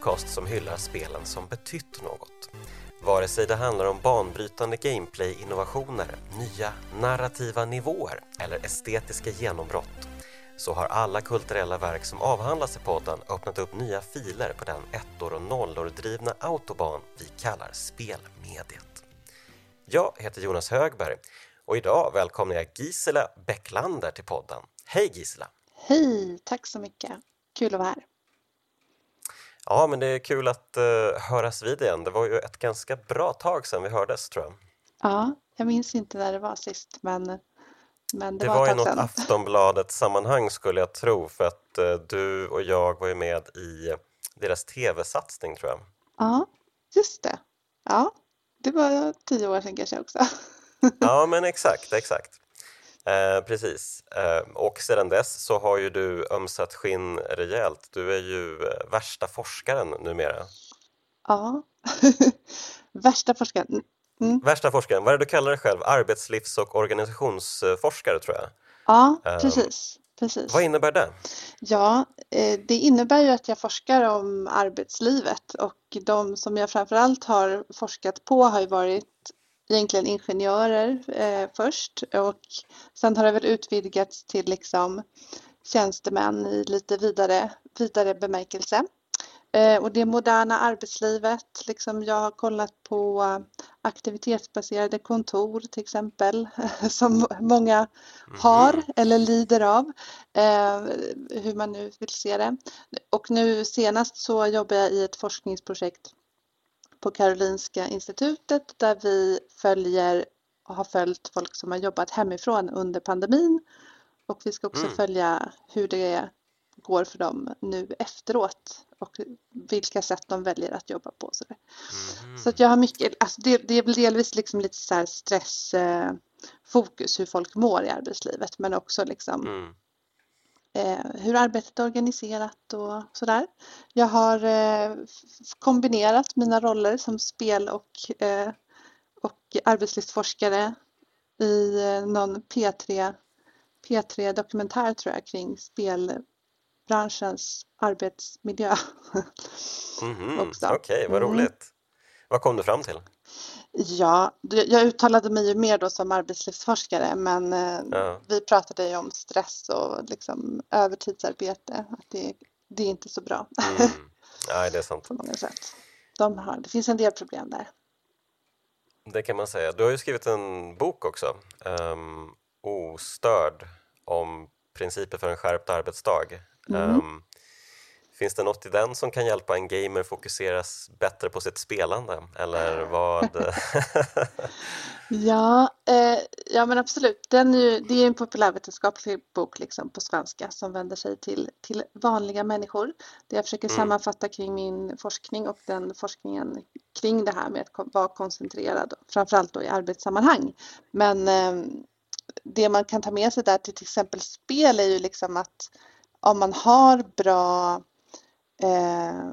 Podcast som hyllar spelen som betytt något. Vare sig det handlar om banbrytande gameplay-innovationer, nya narrativa nivåer eller estetiska genombrott så har alla kulturella verk som avhandlas i podden öppnat upp nya filer på den ettor och nollor drivna autobahn vi kallar spelmediet. Jag heter Jonas Högberg och idag välkomnar jag Gisela Bäcklander till podden. Hej Gisela! Hej, tack så mycket. Kul att vara här. Ja, men det är kul att uh, höras vid igen. Det var ju ett ganska bra tag sedan vi hördes tror jag. Ja, jag minns inte när det var sist, men, men det, det var, var i något. Aftonbladet-sammanhang skulle jag tro för att uh, du och jag var ju med i deras tv-satsning tror jag. Ja, just det. Ja, det var tio år sedan kanske också. ja, men exakt, exakt. Eh, precis. Eh, och sedan dess så har ju du ömsat skinn rejält. Du är ju eh, värsta forskaren numera. Ja, värsta forskaren. Mm. Värsta forskaren, vad är det du kallar dig själv? Arbetslivs och organisationsforskare tror jag. Ja, Eh, precis. precis. Vad innebär det? Ja, eh, det innebär ju att jag forskar om arbetslivet och de som jag framförallt har forskat på har ju varit egentligen ingenjörer eh, först och sen har det väl utvidgats till liksom tjänstemän i lite vidare, vidare bemärkelse. Eh, och det moderna arbetslivet, liksom jag har kollat på aktivitetsbaserade kontor till exempel som många har eller lider av, eh, hur man nu vill se det. Och nu senast så jobbar jag i ett forskningsprojekt på Karolinska institutet där vi följer och har följt folk som har jobbat hemifrån under pandemin och vi ska också Mm. följa hur det går för dem nu efteråt och vilka sätt de väljer att jobba på. Så. Mhm. så att jag har mycket, alltså det, det är väl delvis liksom lite så stressfokus, eh, hur folk mår i arbetslivet men också liksom Mm. Eh, hur arbetet är organiserat och sådär. Jag har eh, kombinerat mina roller som spel och, eh, och arbetslivsforskare i någon P3, P3 dokumentär tror jag kring spelbranschens arbetsmiljö. Mhm. också. Okej, vad Mm. roligt. Vad kom du fram till? Ja, jag uttalade mig ju mer då som arbetslivsforskare men eh, Ja. vi pratade ju om stress och liksom övertidsarbete. Att det, det är inte så bra. Mm. Nej, det är sant. på många sätt. De har, det finns en del problem där. Det kan man säga. Du har ju skrivit en bok också, um, Ostörd, om principer för en skärpt arbetsdag. Mm. Ehm, finns det något i den som kan hjälpa en gamer fokuseras bättre på sitt spelande? Eller vad? Ja, eh, ja men absolut. Den är ju, det är en populärvetenskaplig bok liksom på svenska som vänder sig till, till vanliga människor. Det jag försöker Mm. sammanfatta kring min forskning och den forskningen kring det här med att vara koncentrerad, framförallt då i arbetssammanhang. Men eh, det man kan ta med sig där till till exempel spel är ju liksom att om man har bra eh,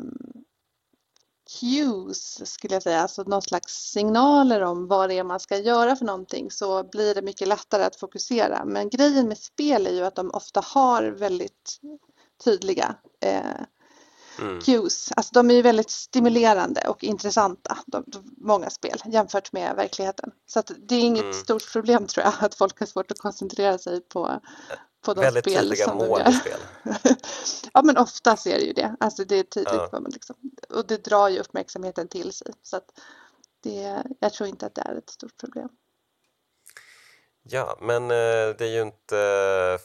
cues skulle jag säga, alltså någon slags signaler om vad det är man ska göra för någonting så blir det mycket lättare att fokusera. Men grejen med spel är ju att de ofta har väldigt tydliga eh, Mm. cues. Alltså de är ju väldigt stimulerande och intressanta, de, de, många spel, jämfört med verkligheten. Så det är inget Mm. stort problem tror jag, att folk har svårt att koncentrera sig på, på de Väldigt spel tydliga som mål i spel. ja men ofta ser det ju det. Alltså det är tydligt Ja. liksom, och det drar ju uppmärksamheten till sig. Så att det, jag tror inte att det är ett stort problem. Ja, men eh, det är ju inte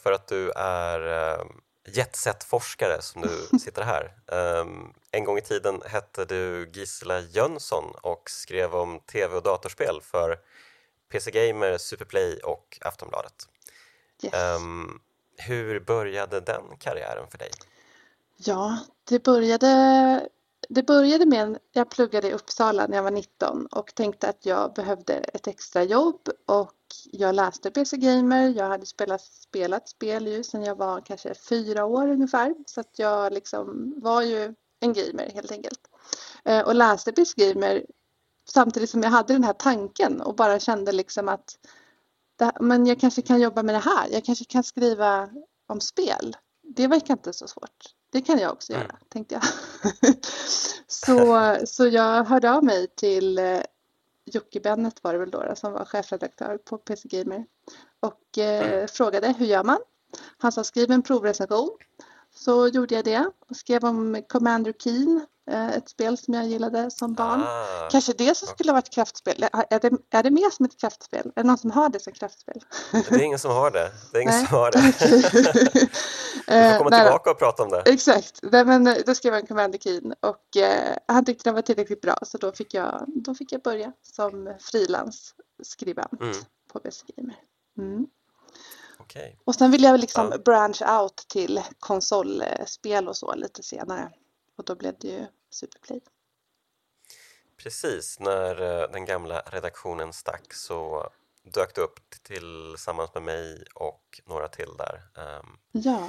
för att du är eh, jetset-forskare som du sitter här. Ehm, en gång i tiden hette du Gisela Jönsson och skrev om tv och datorspel för PC Gamer, Superplay och Aftonbladet. Yes. Ehm, hur började den karriären för dig? Ja, det började, det började med, att jag pluggade i Uppsala när jag var 19 och tänkte att jag behövde ett extra jobb och jag läste PC Gamer. Jag hade spelat, spelat spel ju sedan jag var kanske fyra år ungefär så att jag liksom var ju en gamer helt enkelt. Eh, och läste PC Gamer samtidigt som jag hade den här tanken och bara kände liksom att det, men jag kanske kan jobba med det här. Jag kanske kan skriva om spel. Det verkar inte så svårt. det kan jag också Mm. göra, tänkte jag. så, så jag hörde av mig till eh, Jocke Bennet var det väl då, som var chefredaktör på PC Gamer och eh, Mm. frågade hur gör man? Han sa skriv en provrecension. Så gjorde jag det och skrev om Commander Keen, ett spel som jag gillade som barn. Ah, Kanske det som skulle ha varit kraftspel. Är det, är det med som ett kraftspel? Är det någon som har det som kraftspel? det är ingen som har det. Det är ingen Nej. som har det. Vi Eh, får komma nej då. tillbaka och prata om det. Exakt, Nej, men eh, då skrev jag en Commander Keen och eh, han tyckte den var tillräckligt bra så då fick jag, då fick jag börja som frilansskribent Mm. på Best Gamer. Mm. Okej. Och sen ville jag liksom Ja. branch out till konsolspel och så lite senare och då blev det ju Superplay. Precis, när eh, den gamla redaktionen stack så dök du upp tillsammans med mig och några till där. Ehm, Ja,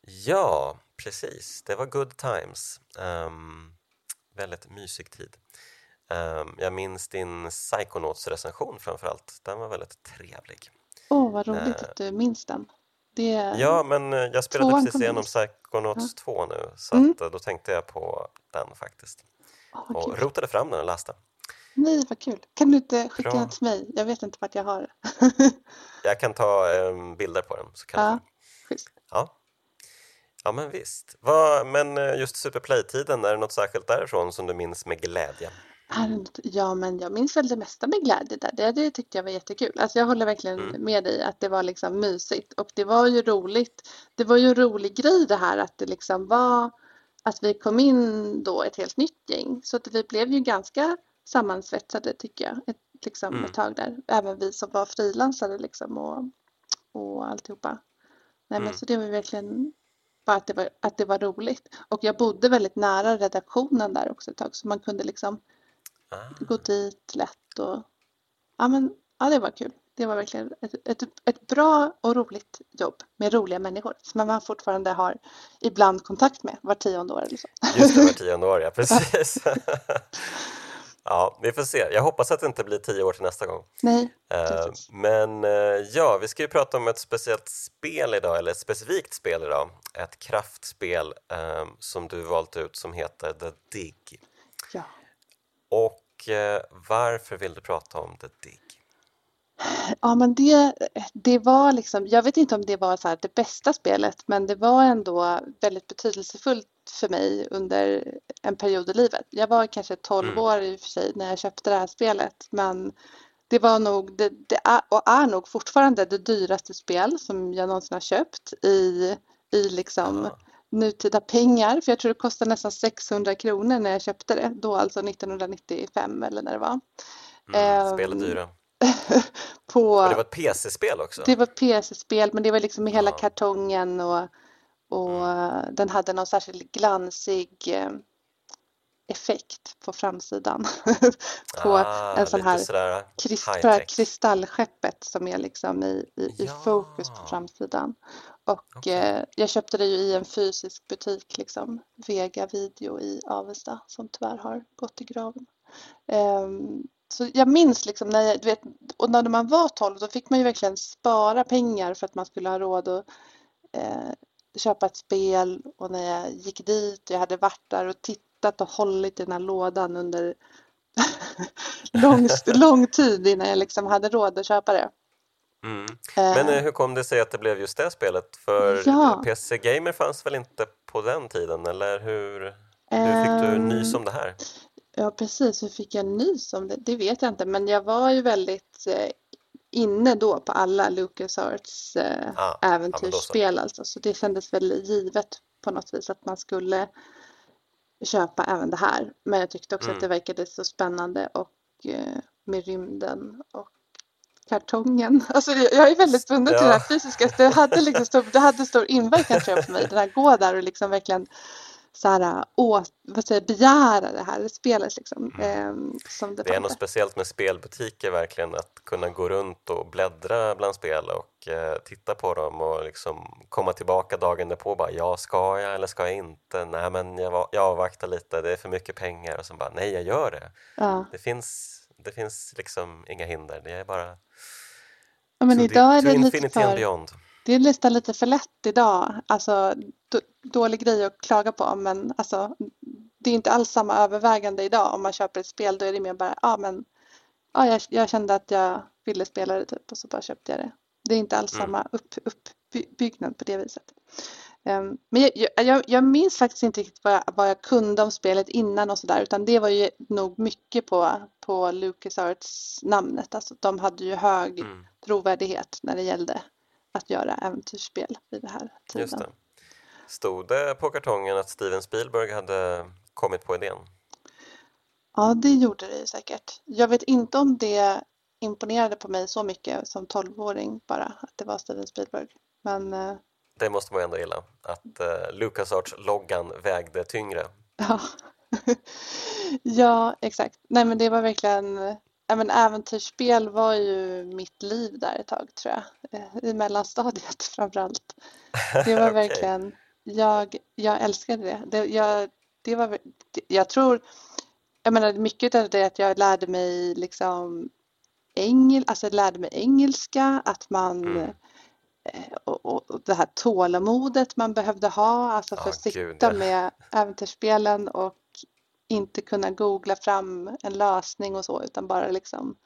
ja, precis. Det var good times. Ehm, väldigt mysig tid. Ehm, jag minns din Psychonauts-recension framför allt. Den var väldigt trevlig. åh vad roligt Eh. att du minns den. Ja, men eh, jag spelade precis igenom. Psychonauts 2 nu så Mm. eh, då tänkte jag på den faktiskt. vad Och kul. rotade fram den och läste. Nej, vad kul. Kan du inte skicka Bra. den till mig? Jag vet inte vart jag har. Jag kan ta eh, bilder på den. Så kan Ja, schysst. Ja. ja, men visst. Vad, men eh, just Superplay-tiden, är det något särskilt därifrån som du minns med glädje? Något- Ja, men jag minns väl det mesta med glädje där. Det, det tyckte jag var jättekul. Alltså jag håller verkligen Mm. med dig att det var liksom mysigt och det var ju roligt. Det var ju en rolig grej det här att det liksom var att vi kom in då ett helt nytt gäng. Så att vi blev ju ganska sammansvetsade tycker jag. Ett, liksom Mm. ett tag där. Även vi som var frilansare liksom och, och alltihopa. Nej men Mm. så det var ju verkligen bara att det var, att det var roligt. Och jag bodde väldigt nära redaktionen där också ett tag så man kunde liksom Ah, gå dit lätt och ja men ja det var kul. Det var verkligen ett, ett, ett bra och roligt jobb med roliga människor som man fortfarande har ibland kontakt med var tionde år eller så. just det, var tionde år, ja. Precis. ja, vi får se. Jag hoppas att det inte blir tio år till nästa gång. Nej, Eh, men eh, ja, vi ska ju prata om ett speciellt spel idag, eller ett specifikt spel idag. Ett kraftspel eh, som du valt ut som heter The Dig. Ja. Och eh, varför vill du prata om The Dig? Ja men det, det var liksom, jag vet inte om det var så det bästa spelet men det var ändå väldigt betydelsefullt för mig under en period i livet. Jag var kanske 12 Mm. år i och för sig när jag köpte det här spelet men det var nog, det, det är, och är nog fortfarande det dyraste spel som jag någonsin har köpt i, i liksom Ah, nutida pengar för jag tror det kostade nästan 600 kronor när jag köpte det då alltså 1995 eller när det var. mm, spel är Ehm, dyra. På, det var ett PC-spel också? det var PC-spel men det var liksom i hela Ja. kartongen och, och eh, den hade någon särskild glansig eh, effekt på framsidan. på ah, en sån här sådär krist, på det här high-tech. kristallskeppet som är liksom i, i, i Ja. fokus på framsidan. Och Okej. eh, jag köpte det ju i en fysisk butik liksom, Vega Video i Avesta som tyvärr har gått i graven. Ehm, så jag minns liksom när jag, du vet, och när man var 12 då fick man ju verkligen spara pengar för att man skulle ha råd att eh, köpa ett spel och när jag gick dit och jag hade varit där och tittat och hållit i den här lådan under lång, lång tid innan jag liksom hade råd att köpa det. Mm. Eh, Men eh, hur kom det sig att det blev just det spelet? För Ja. PC Gamer fanns väl inte på den tiden, eller hur, hur fick du ehm, nys om det här? Ja, precis. Hur fick jag nys om det? Det vet jag inte, men jag var ju väldigt eh, inne då på alla LucasArts eh, Ah, ja, äventyrsspel alltså. Så det kändes väl givet på något vis att man skulle köpa även det här. Men jag tyckte också Mm. att det verkade så spännande och eh, med rymden och kartongen. Alltså jag är väldigt bunden till det här fysiska. Det hade, liksom stor, det hade stor inverkan tror jag på mig. Den här gå där och liksom verkligen så här, å, vad säger, begära det här spelet liksom. Eh, som det, Mm. Det är något speciellt med spelbutiker verkligen, att kunna gå runt och bläddra bland spel och eh, titta på dem och liksom komma tillbaka dagen därpå och bara ja, ska jag eller ska jag inte? Nej, men jag, jag avvaktar lite, det är för mycket pengar och så bara nej, jag gör det. Ja. Det finns, det finns liksom inga hinder, det är bara Ja, men to, idag är to det lite för, beyond. Det är nästan lite för lätt idag. Alltså dålig grej att klaga på men alltså det är inte alls samma övervägande idag om man köper ett spel då är det mer bara ja men ja, jag, jag kände att jag ville spela det typ och så bara köpte jag det. Det är inte alls mm. samma upp, uppbyggnad på det viset. Um, men jag, jag, jag, minns faktiskt inte riktigt vad jag, vad jag kunde om spelet innan och sådär utan det var ju nog mycket på, på LucasArts namnet. Alltså de hade ju hög mm. trovärdighet när det gällde att göra äventyrsspel vid det här tiden. Just det. Stod det på kartongen att Steven Spielberg hade kommit på idén? Ja, det gjorde det säkert. Jag vet inte om det imponerade på mig så mycket som tolvåring bara, att det var Steven Spielberg. Men... Eh, det måste man ändå gilla, att uh, LucasArts-loggan vägde tyngre. Ja. ja, exakt. Nej, men det var verkligen... Men äventyrsspel var ju mitt liv där ett tag, tror jag. Eh, I mellanstadiet framför allt. Det var okay. verkligen... Jag, jag älskade det. det jag, det var, jag tror jag menar mycket av det att jag lärde mig liksom engel, alltså lärde mig engelska, att man mm. Eh, och, och, det här tålamodet man behövde ha, alltså för oh, att sitta med äventyrsspelen och inte kunna googla fram en lösning och så utan bara liksom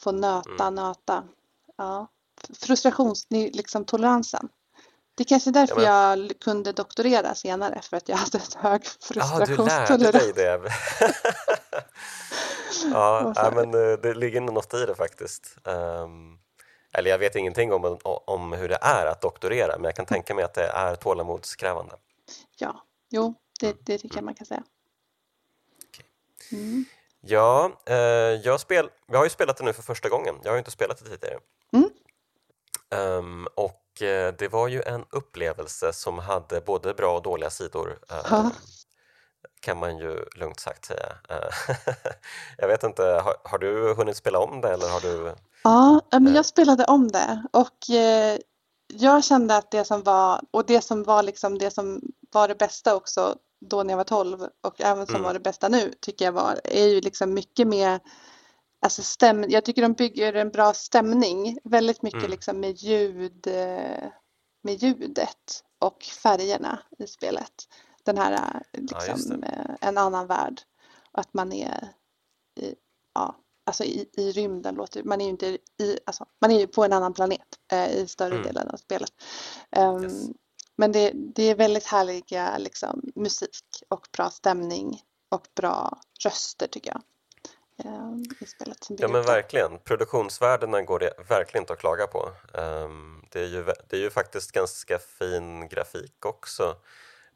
få nöta, mm. nöta. Ja. Frustrationstoleransen. Liksom, toleransen. Det är kanske är därför ja, men... jag kunde doktorera senare, för att jag hade ett hög frustrationstolerans. Ja, du lärde dig det. ja, ja, men eh, det ligger något i det faktiskt. Um, eller jag vet ingenting om, om hur det är att doktorera, men jag kan tänka mig att det är tålamodskrävande. Ja, jo, det, det tycker jag man kan säga. Mm. Ja, eh, jag, spel, jag har ju spelat det nu för första gången. Jag har ju inte spelat det tidigare. Mm. Um, och Eh, det var ju en upplevelse som hade både bra och dåliga sidor. Ha. Kan man ju lugnt sagt säga. Eh, jag vet inte, har, har, du hunnit spela om det eller har du? Ja, men jag spelade om det och eh, jag kände att det som var, och det som var liksom det som var det bästa också då när jag var 12 och även som mm. var det bästa nu tycker jag var, är ju liksom mycket mer alltså stäm, jag tycker de bygger en bra stämning, väldigt mycket mm. liksom med ljud, eh, med ljudet och färgerna i spelet. Den här eh, liksom, ja, en annan värld. Att man är i, ja, alltså i, i rymden låter man är ju inte i, alltså, man är ju på en annan planet eh, i större mm. delen av spelet. Um, yes. Men det, det är väldigt härliga liksom, musik och bra stämning och bra röster tycker jag. Ehm, i spelet. Som ja men verkligen, produktionsvärdena går det verkligen inte att klaga på. Um, det, är ju, det är ju faktiskt ganska fin grafik också.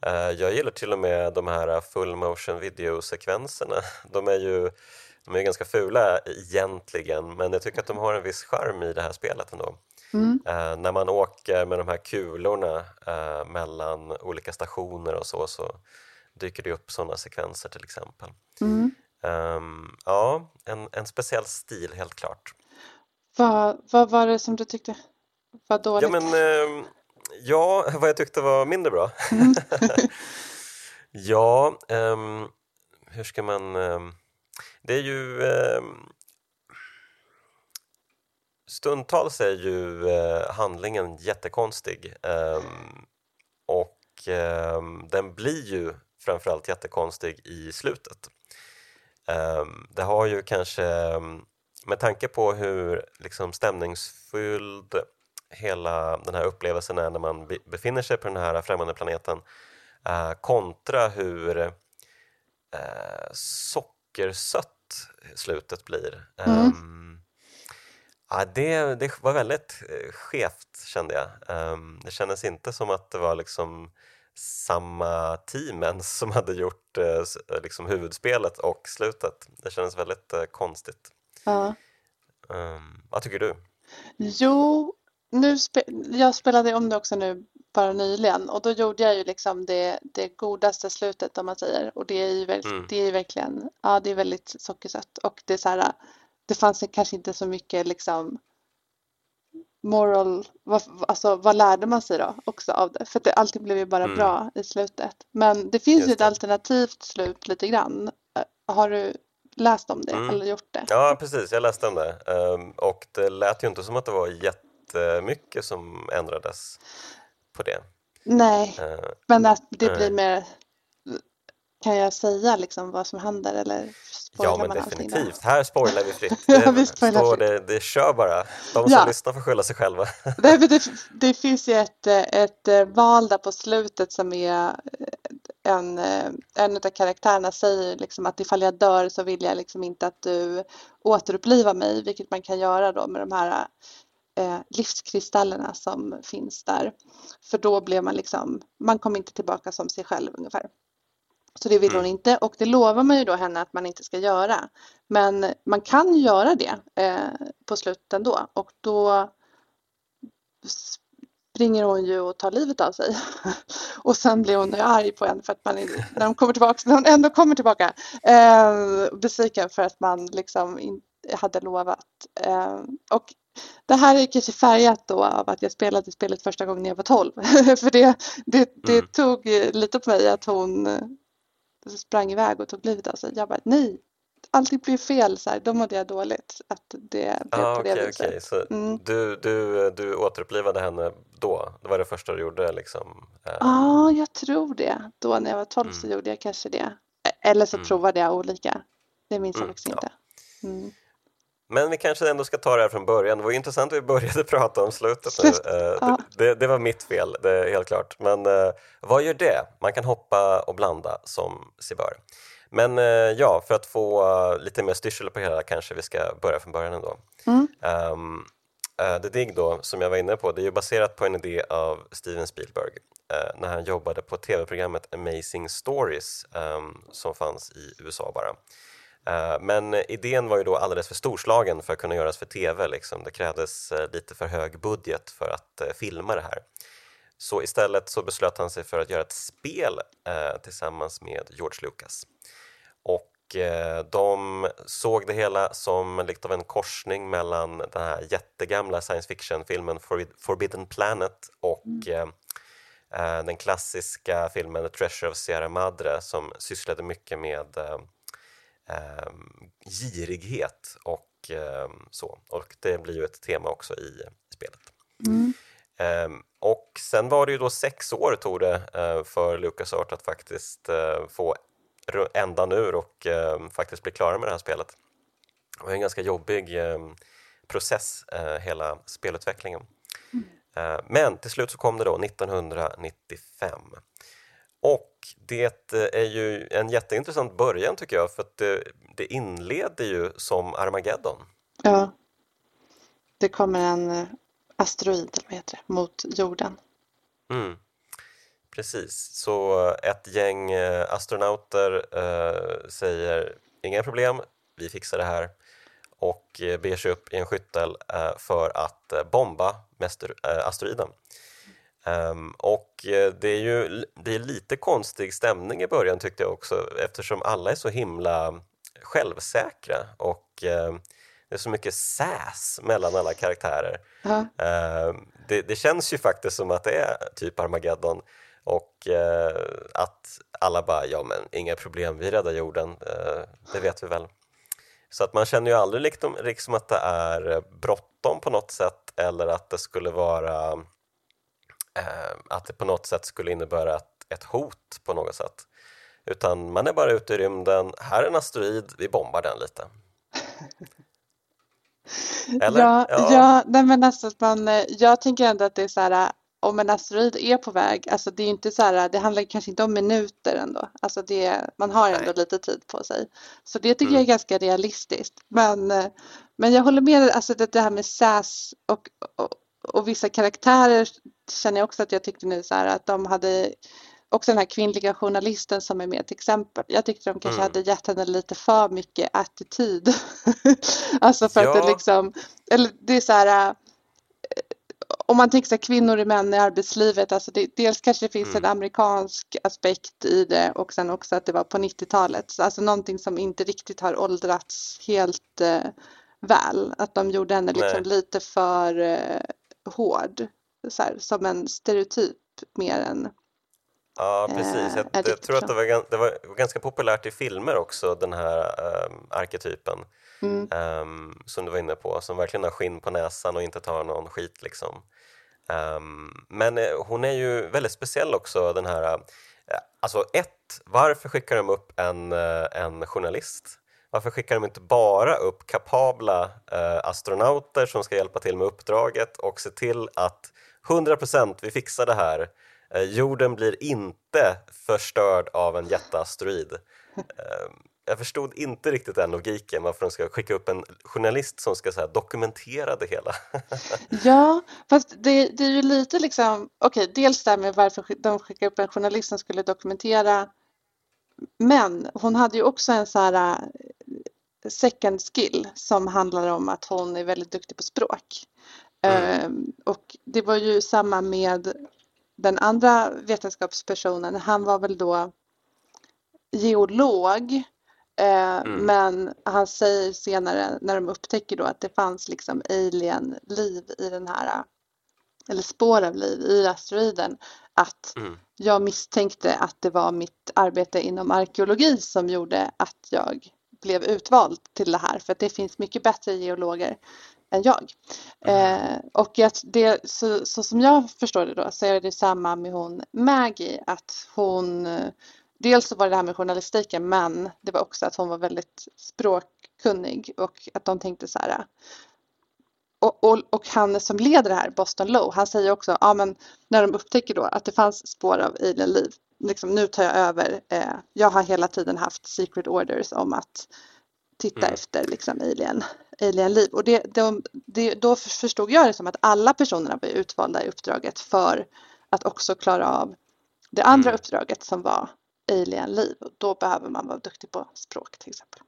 Uh, jag gillar till och med de här full motion video-sekvenserna. De är ju de är ganska fula egentligen men jag tycker att de har en viss charm i det här spelet ändå. Mm. Uh, när man åker med de här kulorna uh, mellan olika stationer och så, så dyker det upp sådana sekvenser till exempel. Mm. Um, ja, en, en speciell stil helt klart. Vad, vad var det som du tyckte var dåligt? Ja, men, um, ja vad jag tyckte var mindre bra? Mm. ja, um, hur ska man... det är ju... stundtals är ju uh, handlingen jättekonstig och den blir ju framförallt jättekonstig i slutet. Ehm, det har ju kanske, ehm, med tanke på hur liksom stämningsfylld hela den här upplevelsen är när man befinner sig på den här främmande planeten eh, kontra hur eh, sockersött slutet blir. Mm. Ja, det, det var väldigt eh, skevt kände jag. Um, det kändes inte som att det var liksom samma teamen som hade gjort eh, liksom huvudspelet och slutet. Det kändes väldigt eh, konstigt. Ja. Um, vad tycker du? Jo, nu spe jag spelade om det också nu bara nyligen och då gjorde jag ju liksom det, det godaste slutet om man säger och det är ju mm. det är verkligen, ja det är väldigt sockersött och det är så här, det fanns kanske inte så mycket liksom moral, vad, alltså vad lärde man sig då också av det? För det, allting blev ju bara mm. bra i slutet. Men det finns ju ett alternativt slut lite grann. Eh, har du läst om det mm. eller gjort det? Ja precis, jag läste om det um, och det lät ju inte som att det var jättemycket som ändrades på det. Nej, Eh, men att det blir mer... Kan jag säga liksom vad som händer eller spoilar Ja men definitivt, här spoilar vi fritt. Ja, Det, vi spoilar det, det kör bara. De som Ja. lyssnar får skylla sig själva. Men det, det finns ju ett, ett eh, val där på slutet som är eh, en, eh, en av karaktärerna säger liksom att ifall jag dör så vill jag liksom inte att du återupplivar mig, vilket man kan göra då med de här eh, livskristallerna som finns där. För då blir man liksom, man kommer inte tillbaka som sig själv ungefär. Så det vill hon Mm. inte och det lovar man ju då henne att man inte ska göra. Men man kan göra det eh, på slutet ändå och då springer hon ju och tar livet av sig. Och sen blir hon ju arg på en för att man när de kommer tillbaka, när hon ändå kommer tillbaka, eh, besviken för att man liksom inte hade lovat. Eh, och det här är kanske färgat då av att jag spelade spelet första gången jag var 12. för det, det, det Mm. tog lite på mig att hon eh, sprang iväg och tog livet av sig. Jag bara nej, allting blev fel så här. Då mådde jag dåligt att det blev Ja, på det okej, viset. okej. Så Mm. du, du, du återupplivade henne då? Det var det första du gjorde liksom? Eh, Ja, jag tror det. Då när jag var 12 så Mm. gjorde jag kanske det. E- Eller så Mm. provade jag olika. Det minns jag Mm, faktiskt ja. inte. Men vi kanske ändå ska ta det här från början. Det var ju intressant att vi började prata om slutet nu. Eh, det, det, det var mitt fel, det är helt klart. Men eh, vad gör det? Man kan hoppa och blanda som sig bör. Men eh, ja, för att få eh, lite mer styrsel på hela kanske vi ska börja från början ändå. Mm. Um, The Dig då, som jag var inne på, det är ju baserat på en idé av Steven Spielberg eh, när han jobbade på tv-programmet Amazing Stories ehm, som fanns i USA bara. Eh, men idén var ju då alldeles för storslagen för att kunna göras för tv. Liksom. Det krävdes eh, lite för hög budget för att eh, filma det här. Så istället så beslöt han sig för att göra ett spel tillsammans med George Lucas. Och de såg det hela som lite av en korsning mellan den här jättegamla science fiction-filmen Forbid- Forbidden Planet och eh, den klassiska filmen The Treasure of Sierra Madre som sysslade mycket med eh, eh, girighet och eh, så. Och det blir ju ett tema också i spelet. Mm. Ehm, och sen var det ju då sex år tog det eh, för LucasArts att faktiskt eh, få ändan ur och eh, faktiskt bli klara med det här spelet. Det var en ganska jobbig eh, process, eh, hela spelutvecklingen. Eh, men till slut så kom det då 1995. Och det eh, är ju en jätteintressant början tycker jag för att det, det inleder ju som Armageddon. Ja. Det kommer en eh, asteroid, eller vad heter det, mot jorden. Mm. Precis, så ett gäng eh, astronauter eh, säger inga problem, vi fixar det här och eh, beger sig upp i en skyttel eh, för att eh, bomba mäster, eh, asteroiden. Ehm, och eh, det är ju det är lite konstig stämning i början tyckte jag också eftersom alla är så himla självsäkra och eh, det är så mycket sass mellan alla karaktärer. Ja. Eh, det, det känns ju faktiskt som att det är typ Armageddon och eh, att alla bara, ja men inga problem, vi räddar jorden, det vet vi väl. Så att man känner ju aldrig liksom, liksom att det är bråttom på något sätt eller att det skulle vara eh, att det på något sätt skulle innebära ett, ett hot på något sätt. Utan man är bara ute i rymden, här är en asteroid, vi bombar den lite. Eller? Ja, Ja. ja. nej men alltså att man, eh, jag tänker ändå att det är så här, om en asteroid är på väg, alltså det är inte så här, det handlar kanske inte om minuter ändå, alltså det, man har ändå Nej. lite tid på sig. Så det tycker Mm. jag är ganska realistiskt. Men, eh, men jag håller med, alltså det, det här med SAS och, och, och vissa karaktärer känner jag också att jag tyckte nu så här att de hade också den här kvinnliga journalisten som är med till exempel. Jag tyckte de kanske Mm. hade gett henne lite för mycket attityd. alltså för att Ja. det liksom, eller det är så här äh, om man tänker sig kvinnor och män i arbetslivet, alltså det, dels kanske det finns Mm. en amerikansk aspekt i det och sen också att det var på 90-talet. Så Alltså någonting som inte riktigt har åldrats helt eh, väl. Att de gjorde henne liksom lite för eh, hård. Så här, som en stereotyp mer än Ja, precis. Jag, jag jag tror att det var, det var, ganska populärt i filmer också, den här um, arketypen. Mm. Um, som du var inne på, som verkligen har skinn på näsan och inte tar någon skit. Liksom. Um, men uh, hon är ju väldigt speciell också, den här... Uh, alltså, ett, varför skickar de upp en, uh, en journalist? Varför skickar de inte bara upp kapabla eh, astronauter som ska hjälpa till med uppdraget och se till att 100% vi fixar det här Eh, jorden blir inte förstörd av en jätteasteroid. Eh, jag förstod inte riktigt den logiken varför de ska skicka upp en journalist som ska så här, dokumentera det hela. ja, fast det, det, är ju lite liksom, okej, okay, dels det här med varför de skickar upp en journalist som skulle dokumentera, men hon hade ju också en så här eh, second skill som handlar om att hon är väldigt duktig på språk. Mm. Um, och det var ju samma med den andra vetenskapspersonen, han var väl då geolog. Eh, mm. Men han säger senare när de upptäcker då att det fanns liksom alien-liv i den här, eller spår av liv i asteroiden, att mm. jag misstänkte att det var mitt arbete inom arkeologi som gjorde att jag blev utvald till det här för att det finns mycket bättre geologer än jag. Eh, och det, så, så, som jag förstår det då så är det samma med hon Maggie att hon Dels så var det det här med journalistiken men det var också att hon var väldigt språkkunnig och att de tänkte så här och, och, och, han som leder det här, Boston Low, han säger också, ja men när de upptäcker då att det fanns spår av alien-liv, liksom nu tar jag över, eh, jag har hela tiden haft secret orders om att titta mm. efter liksom alien, alien-liv. Och det, de, det, då förstod jag det som att alla personerna var utvalda i uppdraget för att också klara av det andra mm. uppdraget som var alien-liv. Och då behöver man vara duktig på språk till exempel.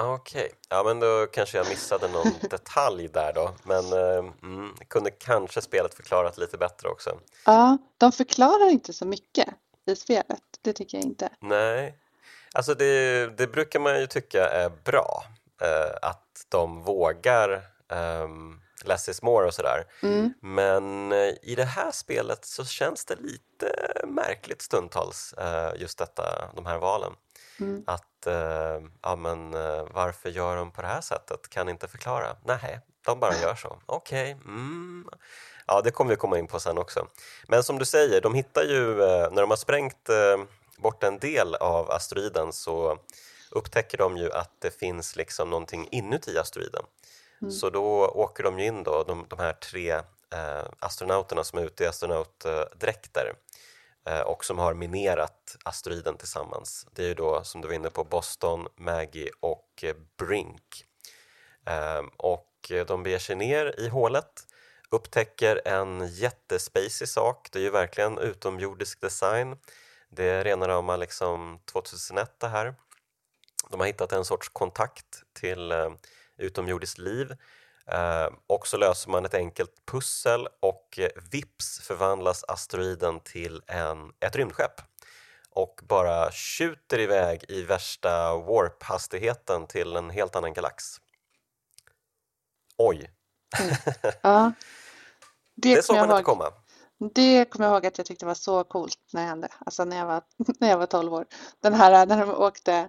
Okej, okay. ja men då kanske jag missade någon detalj där då. Men eh, mm, kunde kanske spelet förklarat lite bättre också. Ja, de förklarar inte så mycket i spelet. Det tycker jag inte. Nej, Alltså det, det brukar man ju tycka är bra, eh, att de vågar um, less is more och sådär. Mm. Men eh, i det här spelet så känns det lite märkligt stundtals, uh, just detta, de här valen. Mm. Att, uh, ja men uh, varför gör de på det här sättet? Kan inte förklara. Nej, de bara gör så. Okej, okay. mm. Ja, det kommer vi komma in på sen också. Men som du säger, de hittar ju, när de har sprängt bort en del av asteroiden så upptäcker de ju att det finns liksom någonting inuti asteroiden. Mm. Så då åker de in då, de, de här tre eh, astronauterna som är ute i astronautdräkter eh, Eh, och som har minerat asteroiden tillsammans. Det är ju då, som du var inne på, Boston, Maggie och eh, Brink. Ehm, och eh, de beger sig ner i hålet upptäcker en jättespacey sak. Det är ju verkligen utomjordisk design. Det är rena rama liksom 2001 det här. De har hittat en sorts kontakt till utomjordiskt liv och så löser man ett enkelt pussel och eh, vips förvandlas asteroiden till en, ett rymdskepp och bara tjuter iväg i värsta warp-hastigheten till en helt annan galax. Oj! Mm. Ja. Det, det såg man inte komma. Det kommer jag ihåg att jag tyckte var så coolt när det hände, alltså när jag var, när jag var 12 år. Den här när de åkte,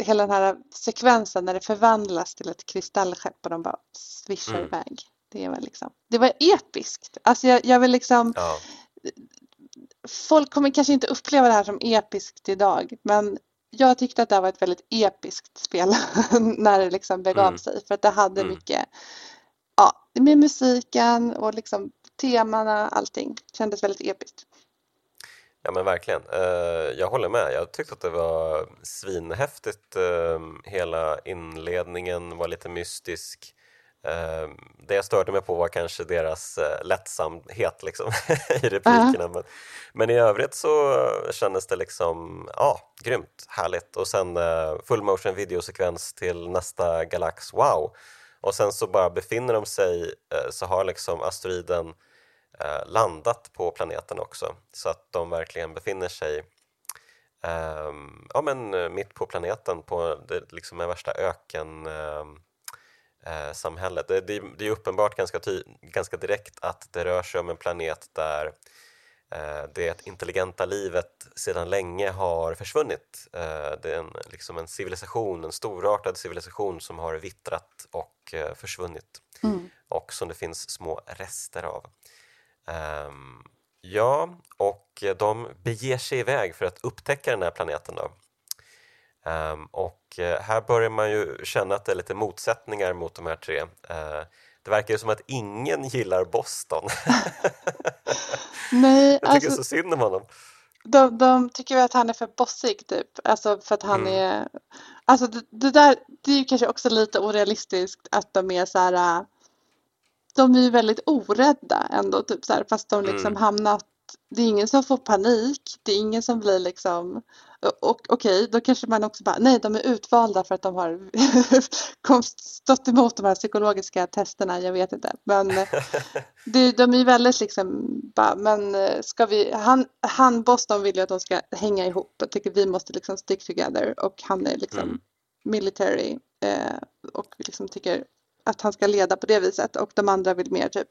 hela den här sekvensen när det förvandlas till ett kristallskepp och de bara svischar mm. iväg. Det var liksom, det var episkt. Alltså jag, jag vill liksom, ja. folk kommer kanske inte uppleva det här som episkt idag, men jag tyckte att det var ett väldigt episkt spel när det liksom begav mm. sig för att det hade mm. mycket, ja, med musiken och liksom temana, allting. Kändes väldigt episkt. Ja men verkligen. Eh, jag håller med. Jag tyckte att det var svinhäftigt. Eh, hela inledningen var lite mystisk. Eh, det jag störde mig på var kanske deras lättsamhet liksom, i replikerna. Uh -huh. men, men i övrigt så kändes det liksom, ja, grymt, härligt. Och sen full motion videosekvens till nästa galax, wow! och sen så bara befinner de sig, eh, så har liksom asteroiden eh, landat på planeten också så att de verkligen befinner sig ehm, ja, men eh, mitt på planeten på det liksom är värsta öken ehm, samhället. Det, det, det är uppenbart ganska, ty, ganska direkt att det rör sig om en planet där eh, det intelligenta livet sedan länge har försvunnit. Eh, det är en, liksom en civilisation, en storartad civilisation som har vittrat och eh, försvunnit Mm. och som det finns små rester av. Ehm, ja, och de beger sig iväg för att upptäcka den här planeten. Då. Ehm, och eh, här börjar man ju känna att det är lite motsättningar mot de här tre. Eh, det verkar ju som att ingen gillar Boston. Nej, Jag tycker alltså, så synd om honom. de, de tycker väl att han är för bossig typ. Alltså för att han Mm. är... Alltså det, det där, det är ju kanske också lite orealistiskt att de är så här... De är ju väldigt orädda ändå, typ så här, fast de liksom Mm. hamnat... Det är ingen som får panik, det är ingen som blir liksom... Och, och okej, då kanske man också bara, nej, de är utvalda för att de har stått emot de här psykologiska testerna, jag vet inte. Men eh, det, de är ju väldigt liksom, bara, men eh, ska vi, han, han, Boston vill ju att de ska hänga ihop. Jag tycker vi måste liksom stick together och han är liksom Mm. military eh, och liksom tycker att han ska leda på det viset och de andra vill mer typ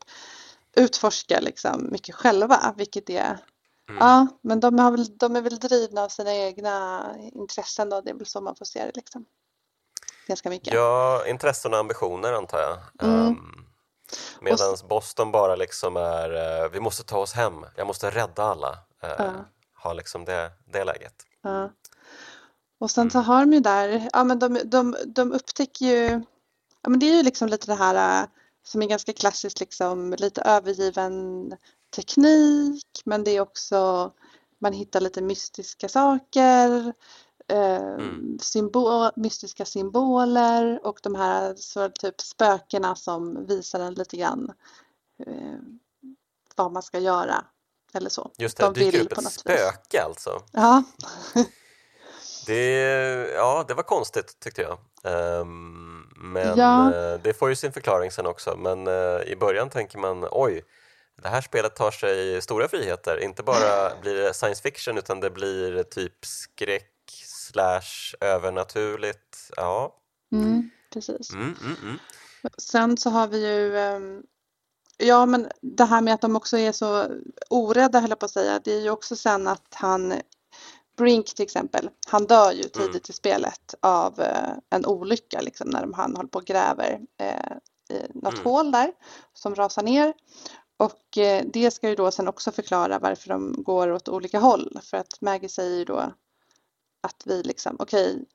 utforska liksom mycket själva, vilket är Mm. Ja, men de, har väl, de är väl drivna av sina egna intressen då, det är väl så man får se det liksom. Ganska mycket. Ja, intressen och ambitioner antar jag. Mm. Um, Medan Boston bara liksom är, eh, vi måste ta oss hem, jag måste rädda alla. Uh, Ja. Ha liksom det, det läget. Ja. Och sen så har de ju där, ja men de, de, de upptäcker ju, ja men det är ju liksom lite det här äh, som är ganska klassiskt liksom, lite övergiven teknik, men det är också, man hittar lite mystiska saker, eh, symbol, mystiska symboler och de här så typ spökena som visar en lite grann eh, vad man ska göra eller så. Just det, De dyker upp ett något vis. spöke alltså. Ja, Det, ja, det var konstigt tyckte jag. Ehm, men Ja. eh, det får ju sin förklaring sen också. Men eh, i början tänker man oj, det här spelet tar sig stora friheter. Inte bara blir det science fiction utan det blir typ skräck slash övernaturligt. Ja, mm, precis. mm, mm, mm. Sen så har vi ju, ehm, ja men det här med att de också är så orädda höll jag på att säga, det är ju också sen att han, Brink till exempel, han dör ju tidigt i spelet av eh, en olycka liksom när de, han håller på och gräver eh, i något Mm. hål där som rasar ner. Och eh, det ska ju då sen också förklara varför de går åt olika håll. För att Maggie säger ju då att vi liksom, okej,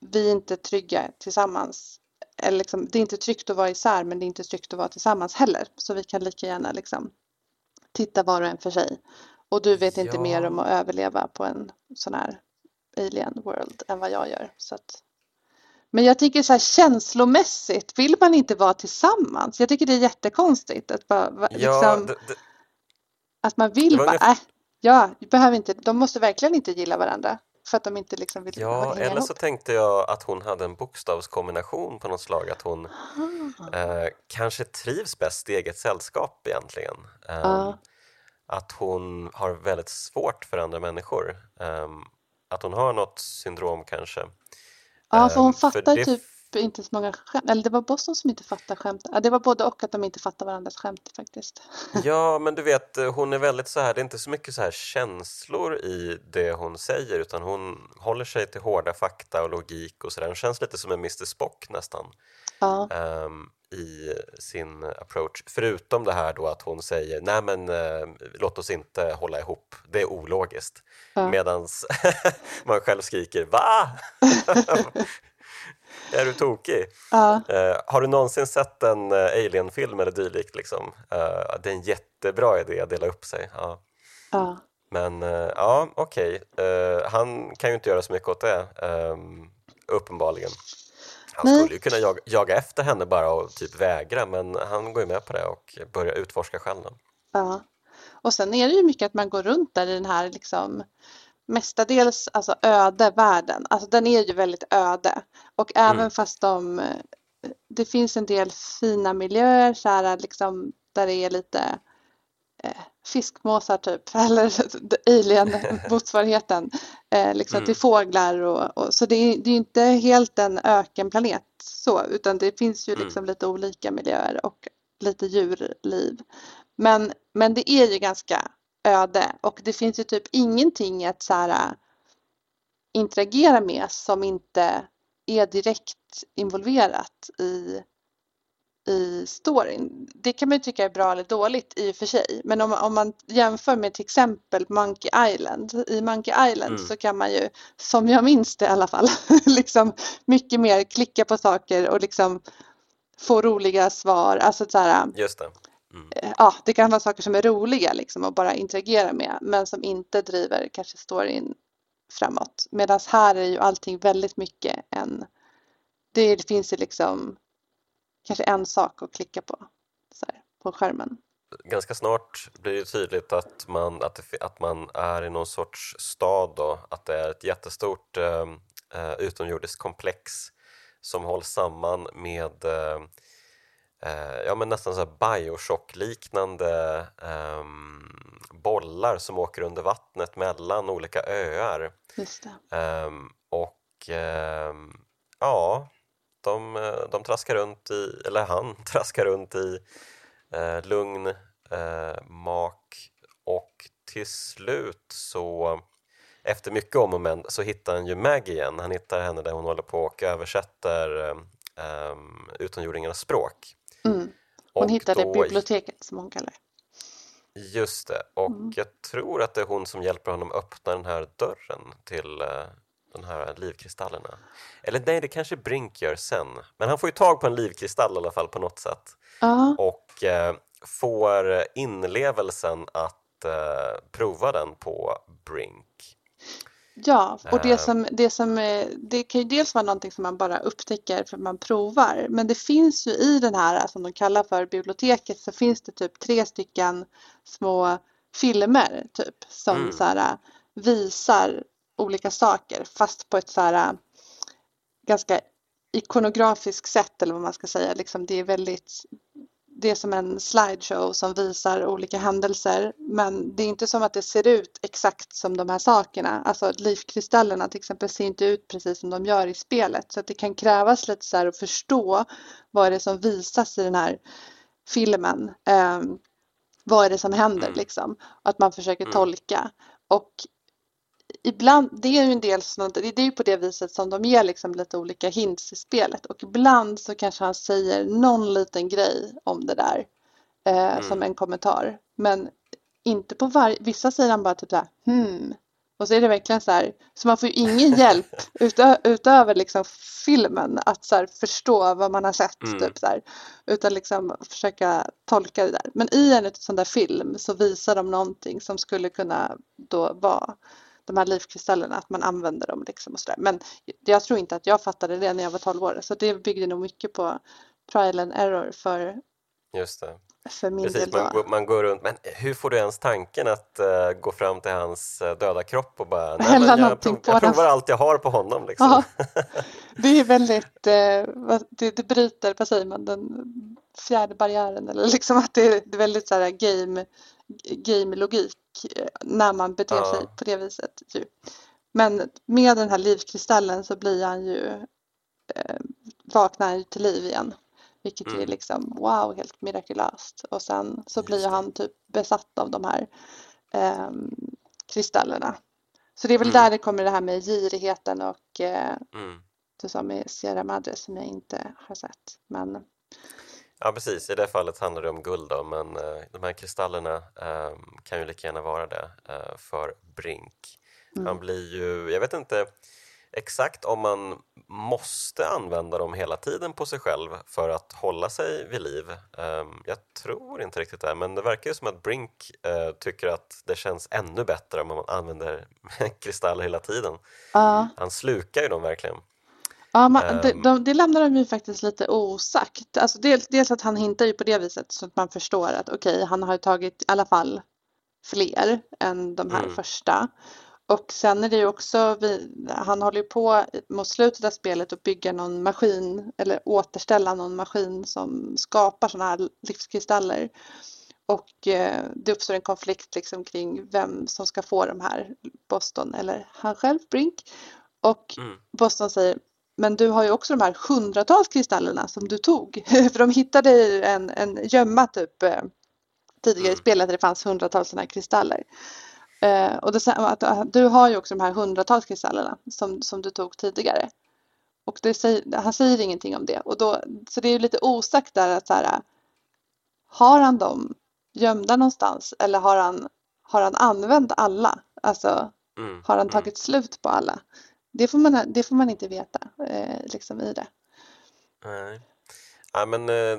vi är inte trygga tillsammans. Eller liksom, det är inte tryggt att vara isär men det är inte tryggt att vara tillsammans heller. Så vi kan lika gärna liksom titta var och en för sig. Och du vet inte Ja. mer om att överleva på en sån här alien world än vad jag gör. Så att... Men jag tycker så här känslomässigt vill man inte vara tillsammans. Jag tycker det är jättekonstigt att, bara, Ja, liksom, det, det, att man vill bara, ungefär- äh, ja, behöver inte, de måste verkligen inte gilla varandra. För att de inte liksom vill ja, eller ihop. så tänkte jag att hon hade en bokstavskombination på något slag. Att hon Ah. eh, kanske trivs bäst i eget sällskap egentligen. Ehm, Ja. Att hon har väldigt svårt för andra människor. Ehm, att hon har något syndrom kanske. Ja, för hon Ehm, för fattar det- typ inte så många skämt. Eller det var Boston som inte fattar skämt. Det var både och att de inte fattar varandras skämt faktiskt. Ja, men du vet, hon är väldigt så här, det är inte så mycket så här känslor i det hon säger utan hon håller sig till hårda fakta och logik och sådär. Hon känns lite som en Mr Spock nästan Ja, ehm, i sin approach. Förutom det här då att hon säger nej men eh, låt oss inte hålla ihop, det är ologiskt. Ja. Medans man själv skriker va? är du tokig? ja, Eh, har du någonsin sett en uh, Alien-film eller dylikt? Liksom? Eh, det är en jättebra idé att dela upp sig. Ja. ja. Men eh, ja, okej. Eh, han kan ju inte göra så mycket åt det, ehm, uppenbarligen. Han Nej. skulle ju kunna jaga, jaga efter henne bara och typ vägra, men han går ju med på det och börjar utforska själv. Ja. Och sen är det ju mycket att man går runt där i den här liksom mestadels alltså öde världen. Alltså den är ju väldigt öde. Och även Mm. fast de, eh, det finns en del fina miljöer så här liksom där det är lite eh, fiskmåsar typ, eller alien-motsvarigheten. Eh, liksom Mm. till fåglar och, och så det är, det är inte helt en ökenplanet så, utan det finns ju Mm. liksom lite olika miljöer och lite djurliv. Men, men det är ju ganska öde och det finns ju typ ingenting att så här, interagera med som inte är direkt involverat i, i storyn. Det kan man ju tycka är bra eller dåligt i och för sig. Men om, om man jämför med till exempel Monkey Island. I Monkey Island mm. så kan man ju, som jag minns det i alla fall, liksom mycket mer klicka på saker och liksom få roliga svar. Alltså så här, Just det. Mm. Eh, ja, det kan vara saker som är roliga liksom att bara interagera med men som inte driver kanske storyn framåt. Medan här är ju allting väldigt mycket en... Det finns ju liksom kanske en sak att klicka på här, på skärmen. Ganska snart blir det tydligt att man, att, det, att man är i någon sorts stad då, att det är ett jättestort eh, eh utomjordiskt komplex som hålls samman med eh, eh, ja, men nästan så Bioshock-liknande eh, bollar som åker under vattnet mellan olika öar. Eh, och ehm, ja, de, de traskar runt i, eller han traskar runt i eh, lugn eh, mak och till slut så efter mycket om och men så hittar han ju Maggie igen. Han hittar henne där hon håller på och översätter um, utomjordingarnas språk. Mm. Hon och hittade då, biblioteket som hon kallar det. Just det, och mm. jag tror att det är hon som hjälper honom öppna den här dörren till uh, de här livkristallerna. Eller nej, det kanske Brink gör sen. Men han får ju tag på en livkristall i alla fall på något sätt. Uh. Och uh, får inlevelsen att prova den på Brink. Ja, och det som, det som det kan ju dels vara någonting som man bara upptäcker för att man provar. Men det finns ju i den här som de kallar för biblioteket så finns det typ tre stycken små filmer typ som mm. så här, visar olika saker fast på ett så här ganska ikonografiskt sätt eller vad man ska säga. Liksom det är väldigt det är som en slideshow som visar olika händelser men det är inte som att det ser ut exakt som de här sakerna. Alltså livkristallerna till exempel ser inte ut precis som de gör i spelet så att det kan krävas lite så här att förstå vad är det som visas i den här filmen. Eh, vad är det som händer mm. liksom? Att man försöker mm. tolka. Och ibland, det är ju en del sånt, det är ju på det viset som de ger liksom lite olika hints i spelet och ibland så kanske han säger någon liten grej om det där eh, mm. som en kommentar. Men inte på varje, vissa säger han bara typ såhär hmm. Och så är det verkligen så här, så man får ju ingen hjälp utö utöver liksom filmen att så förstå vad man har sett. Mm. Typ så här, utan liksom försöka tolka det där. Men i en sån där film så visar de någonting som skulle kunna då vara de här livkristallerna, att man använder dem liksom och sådär. Men jag tror inte att jag fattade det när jag var 12 år, så det byggde nog mycket på trial and error för, Just det. för min Precis, del. Man går, man går runt, men hur får du ens tanken att uh, gå fram till hans uh, döda kropp och bara, nej, men jag, prov, jag provar allt jag har på honom liksom. Det är väldigt, uh, det, det bryter, vad säger man, den fjärde barriären eller liksom att det är väldigt så här game game-logik eh, när man beter ja. sig på det viset. Ju. Men med den här livkristallen så blir han ju eh, vaknar han ju till liv igen. Vilket mm. är liksom wow, helt mirakulöst. Och sen så blir Just han typ besatt av de här eh, kristallerna. Så det är väl mm. där det kommer det här med girigheten och eh, mm. du sa med Sierra Madre som jag inte har sett. Men Ja precis, i det fallet handlar det om guld då, men uh, de här kristallerna uh, kan ju lika gärna vara det uh, för Brink. Mm. Man blir ju, jag vet inte exakt om man måste använda dem hela tiden på sig själv för att hålla sig vid liv. Um, jag tror inte riktigt det, men det verkar ju som att Brink tycker att det känns ännu bättre om man använder kristaller hela tiden. Han slukar ju dem verkligen. Ja, man, det, ehm. de, det lämnar de ju faktiskt lite osagt. Alltså dels, dels att han hintar ju på det viset så att man förstår att okej, okay, han har tagit i alla fall fler än de här mm. första. Och sen är det ju också, vi, han håller ju på mot slutet av spelet att bygga någon maskin eller återställa någon maskin som skapar sådana här livskristaller. Och eh, det uppstår en konflikt liksom kring vem som ska få de här, Boston eller han själv, Brink. Och mm. Boston säger men du har ju också de här hundratals kristallerna som du tog. För de hittade en, en gömma typ eh, tidigare Mm. i spelet där det fanns hundratals sådana här kristaller. Eh, och han att, att du har ju också de här hundratals kristallerna som, som du tog tidigare. Och det säger, han säger ingenting om det. Och då, så det är ju lite osagt där att så här, har han dem gömda någonstans eller har han, har han använt alla? Alltså Mm. har han Mm. tagit slut på alla? Det får man, det får man inte veta eh, liksom i det. Nej. Ja, men, eh,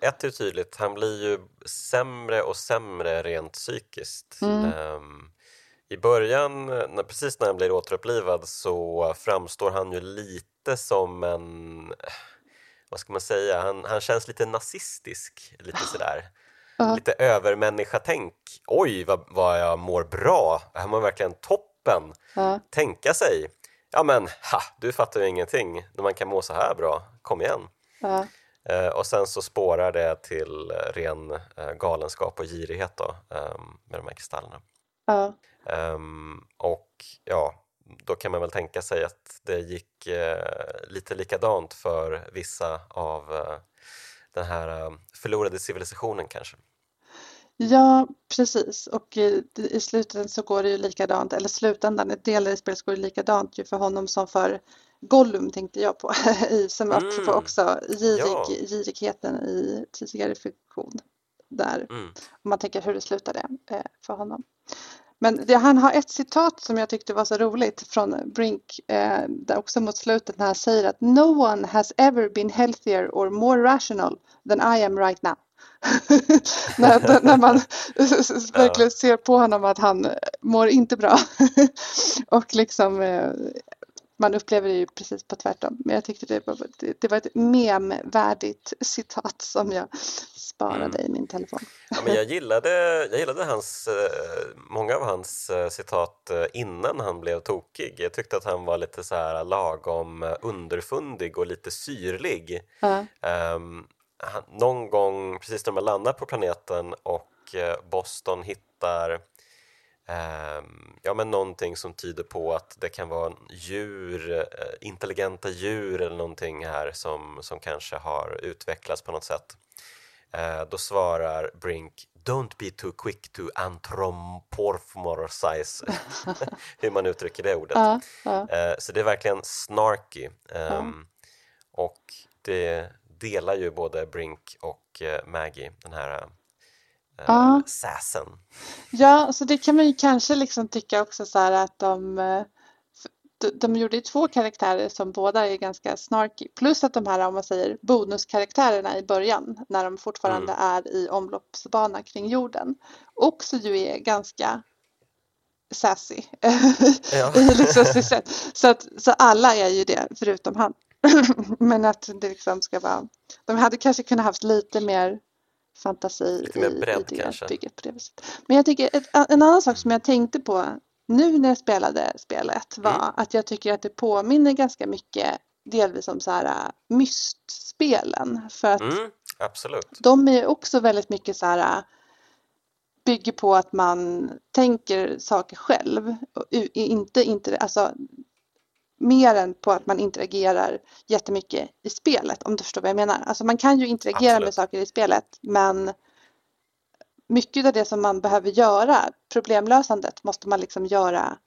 ett är tydligt, han blir ju sämre och sämre rent psykiskt. Mm. Ehm, I början, när, precis när han blir återupplivad, så framstår han ju lite som en... Vad ska man säga? Han, han känns lite nazistisk, lite sådär. Ja. Lite övermänniska-tänk. Oj, vad, vad jag mår bra! Han var verkligen toppen! Ja, Tänka sig! Ja men, ha, du fattar ju ingenting när man kan må så här bra. Kom igen! ja, Eh, och sen så spårar det till eh, ren eh, galenskap och girighet då, ehm, med de här kristallerna. ja, Ehm, och ja, då kan man väl tänka sig att det gick eh, lite likadant för vissa av eh, den här eh, förlorade civilisationen kanske. Ja, precis. Och i, i slutet så går det ju likadant, eller slutändan, ett del i spelet går det likadant ju för honom som för Gollum tänkte jag på, i, som Mm. också girig, Ja. girigheten i tidigare fiktion. Där, Mm. om man tänker hur det slutade eh, för honom. Men det, han har ett citat som jag tyckte var så roligt från Brink, eh, där också mot slutet när han säger att No one has ever been healthier or more rational than I am right now. när, när man verkligen ser på honom att han mår inte bra. och liksom eh, man upplever det ju precis på tvärtom. Men jag tyckte det var, det, var ett memvärdigt citat som jag sparade i min telefon. Ja, men jag, gillade, jag gillade hans, eh, många av hans eh, citat innan han blev tokig. Jag tyckte att han var lite så här lagom underfundig och lite syrlig. Ja, Ehm, han, någon gång precis när man landar på planeten och eh, Boston hittar ehm, ja, men någonting som tyder på att det kan vara djur, eh, intelligenta djur eller någonting här som, som kanske har utvecklats på något sätt. Eh, då svarar Brink Don't be too quick to anthropomorphize hur man uttrycker det ordet. ja, ja. Eh, Så det är verkligen snarky. Ehm, Och det delar ju både Brink och eh, Maggie, den här eh, Ja. sassen. Ja, så det kan man ju kanske liksom tycka också så här att de, eh, de, de gjorde ju två karaktärer som båda är ganska snarky. Plus att de här, om man säger bonuskaraktärerna i början, när de fortfarande är i omloppsbana kring jorden, också ju är ganska sassy Ja. liksom. Så, att, så alla är ju det, förutom han. Men att det liksom ska vara, de hade kanske kunnat haft lite mer fantasi Lite mer bredd i det bygget på det viset. Men jag tycker ett, en annan sak som jag tänkte på nu när jag spelade spelet var Mm. att jag tycker att det påminner ganska mycket delvis om så här äh, mystspelen. För att Mm, de är också väldigt mycket så här äh, bygger på att man tänker saker själv och inte, inte alltså mer än på att man interagerar jättemycket i spelet om du förstår vad jag menar. Alltså man kan ju interagera Absolut. med saker i spelet men mycket av det som man behöver göra, problemlösandet, måste man liksom göra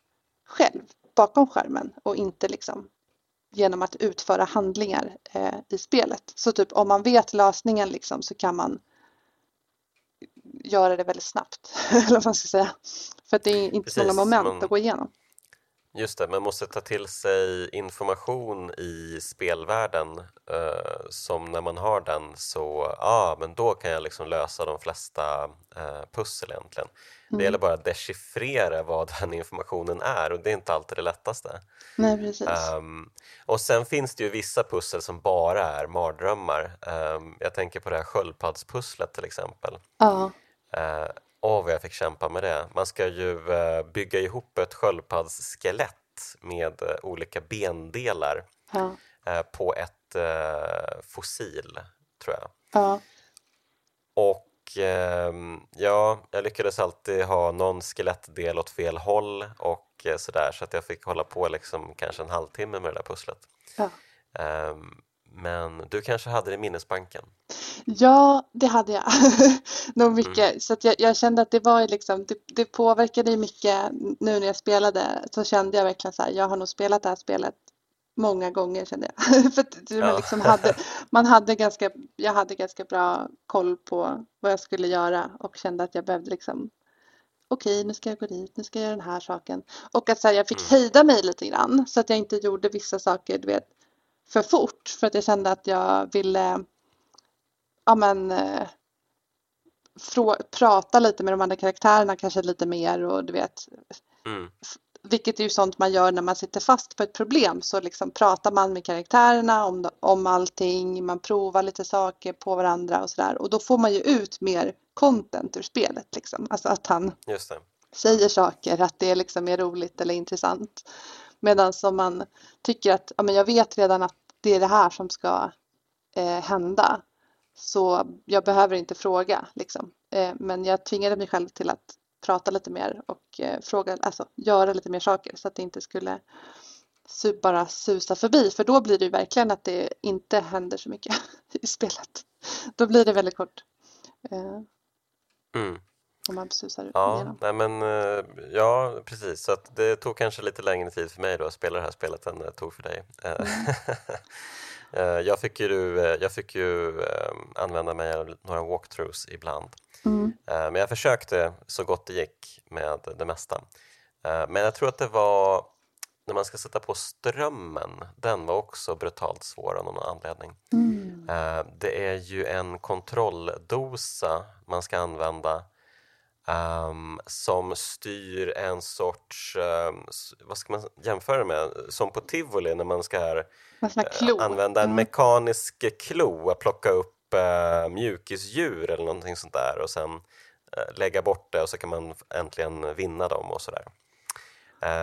själv bakom skärmen och inte liksom genom att utföra handlingar eh, i spelet. Så typ om man vet lösningen liksom så kan man göra det väldigt snabbt. Eller vad man ska säga. För att det är inte så många Precis, moment man- att gå igenom. Just det, man måste ta till sig information i spelvärlden eh, som när man har den så, ah, men då kan jag liksom lösa de flesta eh, pussel egentligen. Det gäller bara att dechiffrera vad den informationen är och det är inte alltid det lättaste. Nej, precis. Ehm, och sen finns det ju vissa pussel som bara är mardrömmar. Ehm, jag tänker på det här sköldpaddspusslet till exempel. Ja, Eh, Åh, vad jag fick kämpa med det. Man ska ju eh, bygga ihop ett sköldpaddsskelett med eh, olika bendelar ja, eh, på ett eh, fossil, tror jag. ja, Och ehm, ja, jag lyckades alltid ha någon skelettdel åt fel håll och eh, sådär så att jag fick hålla på liksom kanske en halvtimme med det där pusslet. ja. Ehm, men du kanske hade det i minnesbanken? Ja, det hade jag nog mycket. Mm. Så jag, jag, kände att det var liksom, det, det påverkade mycket nu när jag spelade. Så kände jag verkligen så här, jag har nog spelat det här spelet många gånger kände jag. För att ja. man, liksom hade, man hade ganska, jag hade ganska bra koll på vad jag skulle göra och kände att jag behövde liksom okej, nu ska jag gå dit, nu ska jag göra den här saken. Och att så här, jag fick mm. hejda mig lite grann så att jag inte gjorde vissa saker, du vet, för fort. För att jag kände att jag ville, ja men, eh, prata lite med de andra karaktärerna kanske lite mer och du vet, mm. Vilket är ju sånt man gör när man sitter fast på ett problem. Så liksom pratar man med karaktärerna om, om allting, man provar lite saker på varandra och sådär. Och då får man ju ut mer content ur spelet. Liksom. Alltså att han säger saker, att det liksom är roligt eller intressant. Medan som man tycker att ja, men jag vet redan att det är det här som ska eh, hända. Så jag behöver inte fråga. Liksom. Eh, men jag tvingade mig själv till att prata lite mer och eh, fråga, alltså göra lite mer saker så att det inte skulle bara susa förbi för då blir det ju verkligen att det inte händer så mycket i spelet. Då blir det väldigt kort. Eh, mm. Om man susar ja, igenom. Nej men, eh, ja, precis. Så det tog kanske lite längre tid för mig då att spela det här spelet än det tog för dig. Mm. jag fick ju, jag fick ju använda mig av några walkthroughs ibland. Mm. Men jag försökte så gott det gick med det mesta. Men jag tror att det var när man ska sätta på strömmen, den var också brutalt svår av någon anledning. Mm. Det är ju en kontrolldosa man ska använda um, som styr en sorts, um, vad ska man jämföra med, som på tivoli när man ska här, uh, använda en mm. mekanisk klo, att plocka upp uh, mjukisdjur eller någonting sånt där och sen uh, lägga bort det och så kan man äntligen vinna dem och sådär.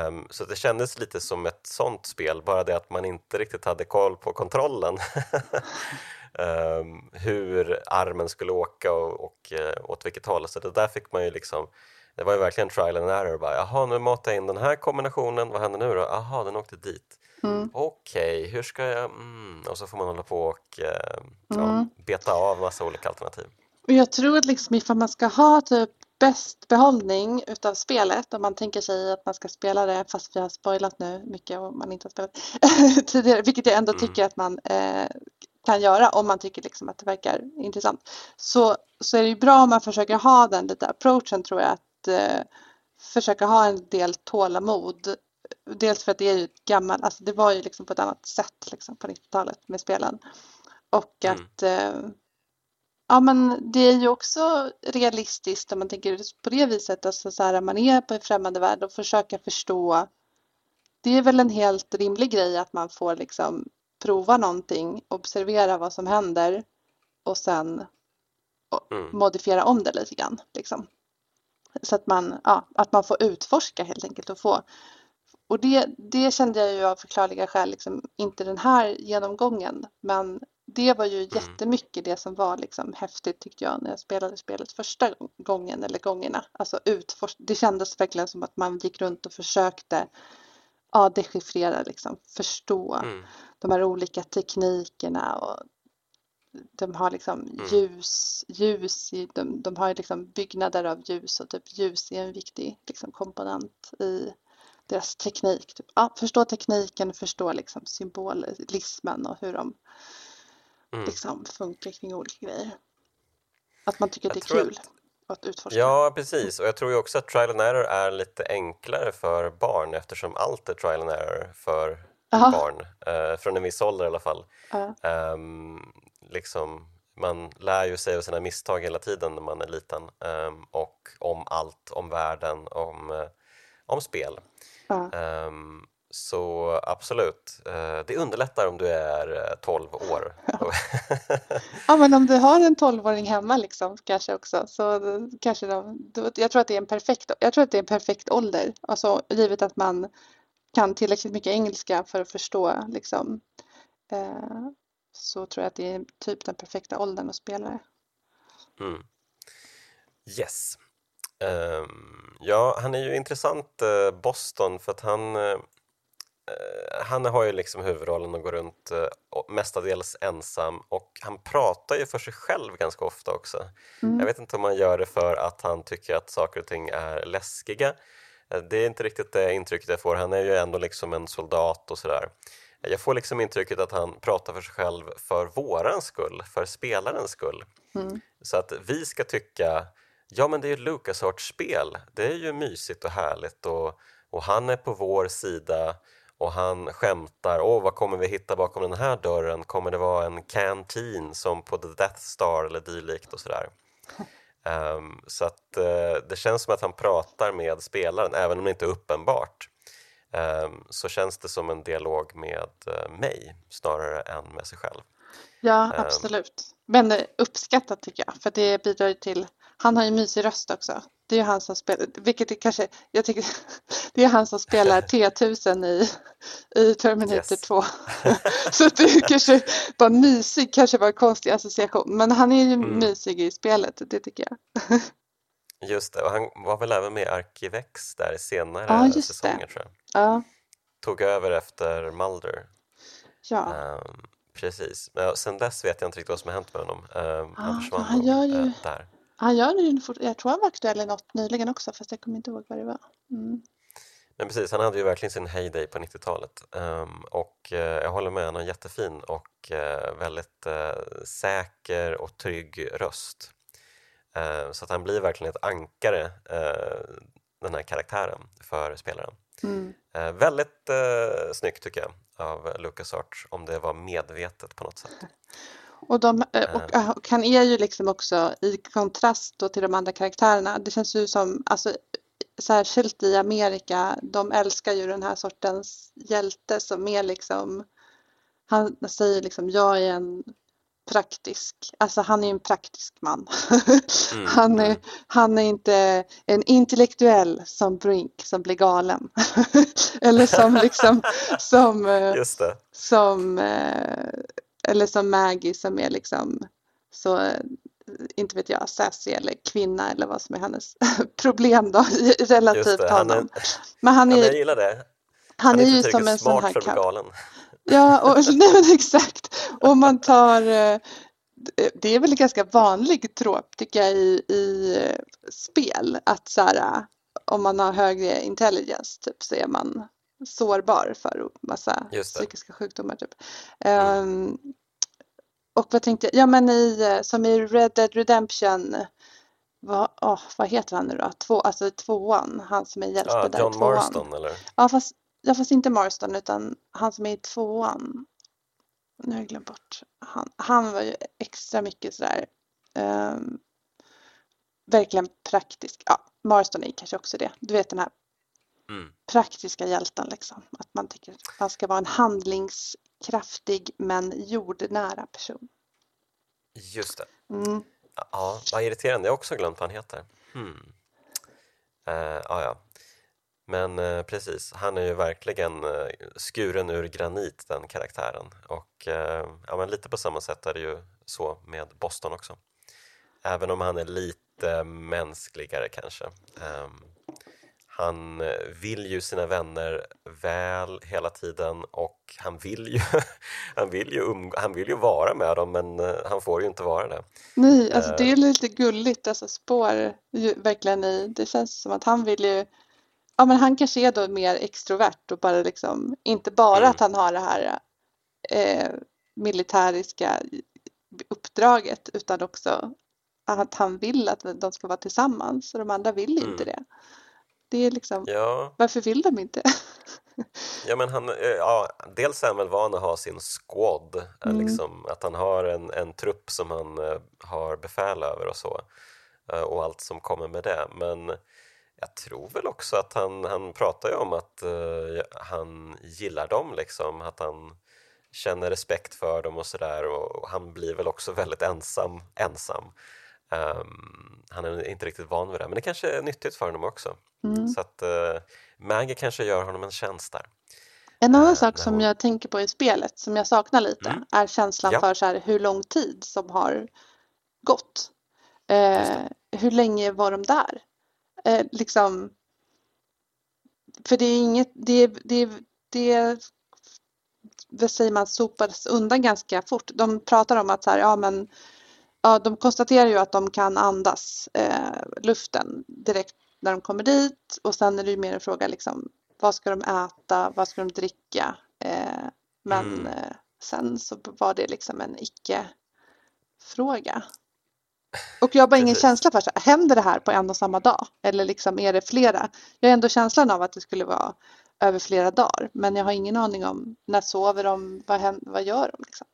Um, så det kändes lite som ett sånt spel, bara det att man inte riktigt hade koll på kontrollen. um, hur armen skulle åka och, och uh, åt vilket håll. Så det där fick man ju liksom det var ju verkligen trial and error. Bara, Jaha, nu matar jag in den här kombinationen, vad händer nu då? Jaha, den åkte dit. Mm. Okej, okay, hur ska jag... Mm. Och så får man hålla på och eh, mm. ja, beta av massa olika alternativ. Och jag tror att liksom ifall man ska ha typ bäst behållning utav spelet om man tänker sig att man ska spela det fast vi har spoilat nu mycket och man inte har spelat tidigare, vilket jag ändå mm. tycker att man eh, kan göra om man tycker liksom att det verkar intressant. Så, så är det ju bra om man försöker ha den lite approachen tror jag att eh, försöka ha en del tålamod dels för att det är ju gammalt, alltså det var ju liksom på ett annat sätt liksom på 90-talet med spelen. Och mm. att eh, ja men det är ju också realistiskt om man tänker på det viset, alltså så här man är på en främmande värld och försöka förstå. Det är väl en helt rimlig grej att man får liksom prova någonting, observera vad som händer och sen mm. modifiera om det lite grann. Liksom. Så att man, ja, att man får utforska helt enkelt och få och det, det kände jag ju av förklarliga skäl liksom, inte den här genomgången. Men det var ju mm. jättemycket det som var liksom häftigt tyckte jag när jag spelade spelet första gången eller gångerna. Alltså utforsk- det kändes verkligen som att man gick runt och försökte ja, dechiffrera, liksom, förstå mm. De här olika teknikerna och de har liksom mm. ljus, ljus i, de, de har liksom byggnader av ljus och typ ljus är en viktig liksom, komponent i deras teknik. Typ. Ja, förstå tekniken, förstå liksom symbolismen och hur de mm. liksom funkar kring olika grejer. Att man tycker jag att det är kul att, att utforska. Ja, precis. Och jag tror ju också att trial and error är lite enklare för barn eftersom allt är trial and error för Aha. barn, eh, från en viss ålder i alla fall. Um, liksom, man lär ju sig av sina misstag hela tiden när man är liten um, och om allt, om världen, om, uh, om spel. Um, så absolut, uh, det underlättar om du är 12 eh, år. ja, men om du har en 12-åring hemma liksom kanske också så kanske de, jag tror att det är en perfekt, jag tror att det är en perfekt ålder, alltså givet att man kan tillräckligt mycket engelska för att förstå liksom uh, så tror jag att det är typ den perfekta åldern att spela det. Mm. Yes. Um, ja, han är ju intressant, uh, Boston, för att han, eh, han har ju liksom huvudrollen och går runt eh, mestadels ensam och han pratar ju för sig själv ganska ofta också. Mm. Jag vet inte om han gör det för att han tycker att saker och ting är läskiga. Eh, det är inte riktigt det intrycket jag får. Han är ju ändå liksom en soldat och sådär. Jag får liksom intrycket att han pratar för sig själv för våran skull, för spelarens skull. Mm. Så att vi ska tycka, ja men det är ju Lucas spel, det är ju mysigt och härligt och, och han är på vår sida och han skämtar, åh vad kommer vi hitta bakom den här dörren? Kommer det vara en canteen som på The Death Star eller dylikt och sådär? Um, så att uh, det känns som att han pratar med spelaren, även om det inte är uppenbart. Um, så känns det som en dialog med uh, mig snarare än med sig själv. Ja, um, absolut. Men uppskattat tycker jag, för det bidrar ju till... Han har ju mysig röst också. Det är ju han som spelar, vilket är kanske, jag tycker, det är han som spelar T-1000 i, i Terminator yes. 2. så det är kanske bara mysig, kanske var en konstig association, men han är ju mm. mysig i spelet, det tycker jag. Just det, och han var väl även med i Arkivex där senare ja, säsonger det. tror jag. Ja. Tog över efter Mulder. Ja. Um, precis, men sen dess vet jag inte riktigt vad som har hänt med honom. Um, han försvann han gör ju... Uh, där. Han gör ju, jag tror han var aktuell i något nyligen också fast jag kommer inte ihåg vad det var. Mm. Men precis, han hade ju verkligen sin heyday på 90-talet um, ehm, och uh, jag håller med, han har en jättefin och uh, väldigt uh, säker och trygg röst. så att han blir verkligen ett ankare, den här karaktären, för spelaren. Mm. väldigt uh, snyggt tycker jag av LucasArts, om det var medvetet på något sätt. Och, de, eh, och, eh. och, han är ju liksom också i kontrast då till de andra karaktärerna. Det känns ju som, alltså, särskilt i Amerika, de älskar ju den här sortens hjälte som är liksom, han säger liksom jag är en praktisk, alltså han är en praktisk man. Mm. han, är, mm. han är inte en intellektuell som Brink som blir galen. Eller som liksom, som, eh, som eller som Maggie som är liksom så, inte vet jag, sassy eller kvinna eller vad som är hennes problem då relativt det, honom. Han är, men han är, jag gillar det. Han, han är, är ju som en sån här galen. Ja, och, nej, men exakt. Och man tar eh, det är väl en ganska vanlig trop tycker jag i, i spel att så här, om man har högre intelligens typ så är man sårbar för massa psykiska sjukdomar. Typ. Mm. Um, och vad tänkte jag? Ja men i, som i Red Dead Redemption vad, oh, vad heter han nu då? Två, alltså tvåan, han som är hjälte ja, där John tvåan. Marston eller? Ja fast, ja fast inte Marston utan han som är i tvåan. Nu har jag glömt bort. Han, han var ju extra mycket sådär um, verkligen praktisk. Ja, Marston är kanske också det. Du vet den här mm. praktiska hjälten liksom. Att man tycker att man ska vara en handlingskraftig men jordnära person. Just det. Mm. Ja, vad irriterande. Jag har också glömt vad han heter. Hmm. Uh, ja, ja. Men uh, precis, han är ju verkligen uh, skuren ur granit den karaktären och ja, men lite på samma sätt är det ju så med Boston också. Även om han är lite mänskligare kanske. Um, han eh, vill ju sina vänner väl hela tiden och han vill ju, han vill ju, um, han vill ju vara med dem men eh, han får ju inte vara det. Nej, alltså det är eh. lite gulligt, alltså spår ju, verkligen i, det känns som att han vill ju, ja men han kanske är då mer extrovert och bara liksom, inte bara mm. att han har det här eh, militäriska uppdraget utan också att han vill att de ska vara tillsammans och de andra vill inte mm. det. Det är liksom, ja. varför vill de inte? ja, men han, eh, ja, dels är han väl van att ha sin squad, eh, mm. liksom, att han har en, en trupp som han uh, har befäl över och så och allt som kommer med det. Men jag tror väl också att han, han pratar ju om att uh, han gillar dem, liksom, att han känner respekt för dem och sådär och han blir väl också väldigt ensam, ensam. Um, han är inte riktigt van vid det, men det kanske är nyttigt för honom också. Mm. Så att uh, Maggie kanske gör honom en tjänst där. En annan uh, sak som hon... jag tänker på i spelet, som jag saknar lite, mm. är känslan ja. för så här, hur lång tid som har gått. Uh, hur länge var de där? liksom, för det är inget, det är, det det det säger man sopades undan ganska fort. De pratar om att så här, ja men ja, de konstaterar ju att de kan andas eh, luften direkt när de kommer dit och sen är det ju mer en fråga liksom vad ska de äta, vad ska de dricka? Eh, men mm. eh, sen så var det liksom en icke-fråga. Och jag har bara ingen känsla för, här, händer det här på en och samma dag? Eller liksom är det flera? Jag har ändå känslan av att det skulle vara över flera dagar, men jag har ingen aning om när sover de, vad, händer, vad gör de? Liksom?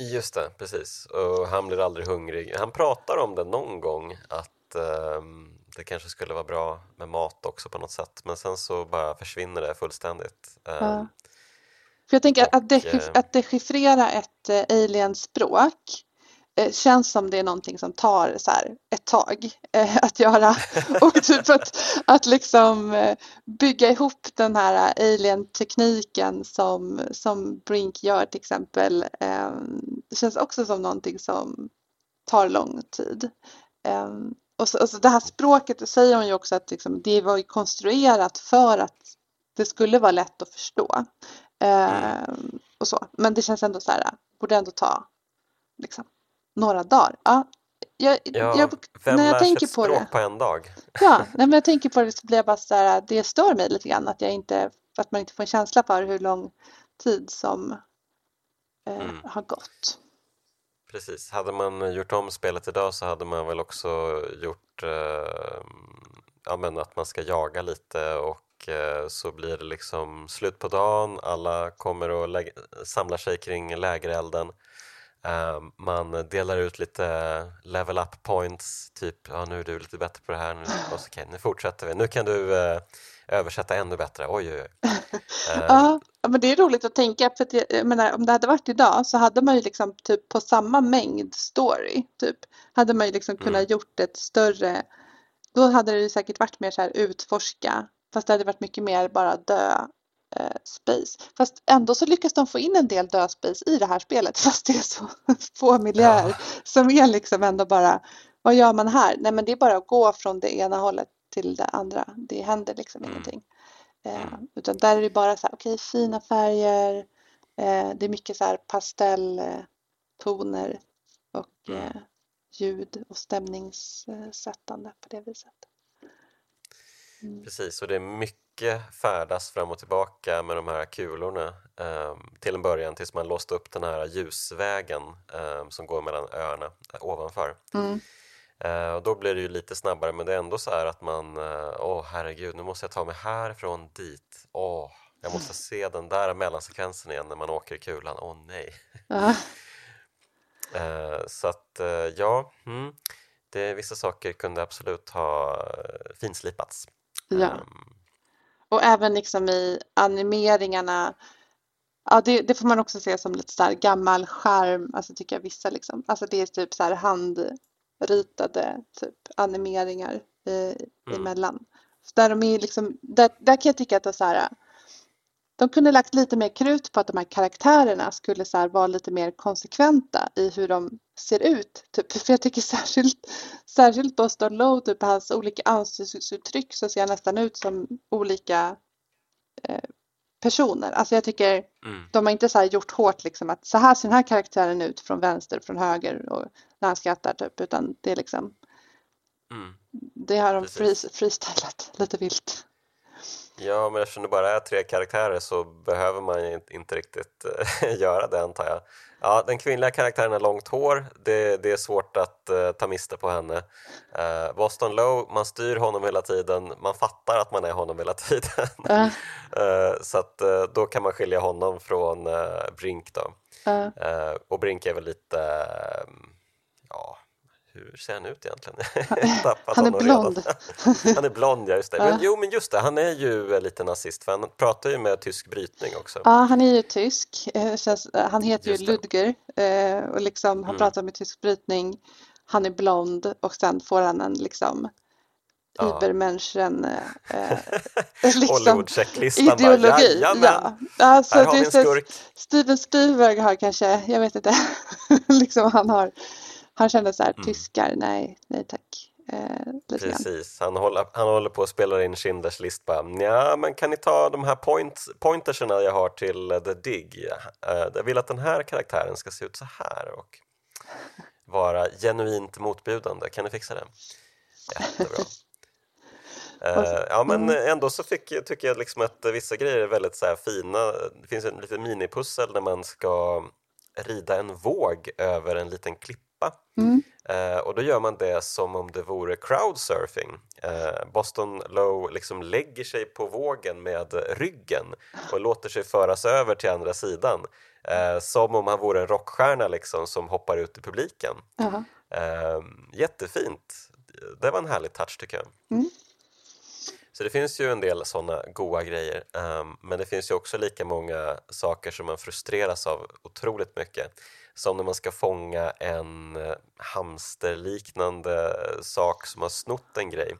Just det, precis. Och han blir aldrig hungrig. Han pratar om det någon gång att um, det kanske skulle vara bra med mat också på något sätt, men sen så bara försvinner det fullständigt. Um, ja. För jag tänker och, att, dechiff eh, dechiffrera ett uh, alien-språk Eh, känns som det är någonting som tar så här, ett tag eh, att göra. Och typ att, att liksom eh, bygga ihop den här alien-tekniken som, som Brink gör till exempel. Eh, det känns också som någonting som tar lång tid. Eh, och, så, och så det här språket, det säger hon ju också att liksom, det var konstruerat för att det skulle vara lätt att förstå. Mm. och så. Men det känns ändå så här, borde ändå ta liksom, några dagar. Ja, jag, ja, jag, vem när jag lär tänker sig ett på språk det, på en dag? Ja, när jag tänker på det så blir jag bara så här, det stör mig lite grann att jag inte, att man inte får en känsla för hur lång tid som eh, mm. har gått. Precis, hade man gjort om spelet idag så hade man väl också gjort eh, ja, men att man ska jaga lite och eh, så blir det liksom slut på dagen, alla kommer och samlar sig kring lägerelden man delar ut lite level up points, typ ja, nu är du lite bättre på det här, nu, och så, okay, nu fortsätter vi. Nu kan du uh, översätta ännu bättre, oj oj oj. Uh, ja, men det är roligt att tänka, för att jag, menar, om det hade varit idag så hade man ju liksom typ på samma mängd story, typ, hade man ju liksom kunnat mm. gjort ett större, då hade det ju säkert varit mer så här utforska, fast det hade varit mycket mer bara dö eh, space. Fast ändå så lyckas de få in en del dödspace i det här spelet fast det är så få miljöer ja. som är liksom ändå bara vad gör man här? Nej men det är bara att gå från det ena hållet till det andra. Det händer liksom mm. ingenting. Eh, mm. utan där är det bara så här, okej okay, fina färger. Eh, det är mycket så här pastelltoner och mm. eh, ljud och stämningssättande på det viset. Mm. Precis, och det är mycket färdas fram och tillbaka med de här kulorna eh, till en början tills man låste upp den här ljusvägen eh, som går mellan öarna eh, ovanför. Mm. Eh, och då blir det ju lite snabbare men det är ändå så här att man, eh, åh herregud, nu måste jag ta mig härifrån dit. Åh, jag måste se den där mellansekvensen igen när man åker i kulan. Åh nej! Ja. Eh, så att ja, mm, det, vissa saker kunde absolut ha finslipats. Ja. Um, och även liksom i animeringarna, ja det, det, får man också se som lite så här gammal skärm, alltså tycker jag vissa liksom. Alltså det är typ så här handritade typ animeringar eh, mm. emellan. Där de är liksom, där, där kan jag tycka att det är så här, de kunde lagt lite mer krut på att de här karaktärerna skulle så vara lite mer konsekventa i hur de ser ut. Typ. För jag tycker särskilt, särskilt Boston Low, typ hans olika ansiktsuttryck så ser nästan ut som olika eh, personer. Alltså jag tycker mm. de har inte så gjort hårt liksom att så här ser den här karaktären ut från vänster, från höger och när han skrattar typ utan det är liksom mm. det har de freestylat lite vilt. Ja, men eftersom det bara är tre karaktärer så behöver man inte riktigt eh, göra det antar jag. Ja, den kvinnliga karaktären har långt hår, det, det är svårt att uh, ta miste på henne. Uh, Boston Low, man styr honom hela tiden, man fattar att man är honom hela tiden. Uh. uh, så att då kan man skilja honom från Brink då. och Brink är väl lite, ja, hur ser han ut egentligen? han är blond. han är blond, ja just det. Men, jo, men just det, han är ju lite nazist för han pratar ju med tysk brytning också. Ja, han är ju tysk. Eh, han heter just ju Ludger eh, och liksom, han mm. pratar med tysk brytning. Han är blond och sen får han en liksom ja. Übermenschen eh, liksom, ideologi. Bara, ja. Alltså, Här har vi en skurk. Steven Spielberg har kanske, jag vet inte, liksom han har han kände så här, mm. tyskar, nej, nej tack. Eh, Precis, han håller, han håller på att spela in Schindler's list bara, ja men kan ni ta de här point, pointerserna jag har till uh, The Dig? Uh, jag vill att den här karaktären ska se ut så här och vara genuint motbjudande, kan ni fixa det? Jättebra. Uh, ja men mm. ändå så fick, tycker jag liksom att vissa grejer är väldigt så fina. Det finns en liten minipussel där man ska rida en våg över en liten klippa. Mm. Uh, och då gör man det som om det vore crowdsurfing. Uh, Boston Low liksom lägger sig på vågen med ryggen och låter sig föras över till andra sidan. som om han vore en rockstjärna liksom, som hoppar ut i publiken. -huh. jättefint. Det var en härlig touch tycker jag. Mm. Så det finns ju en del sådana goa grejer um, men det finns ju också lika många saker som man frustreras av otroligt mycket. Som när man ska fånga en eh, hamsterliknande eh, sak som har snott en grej.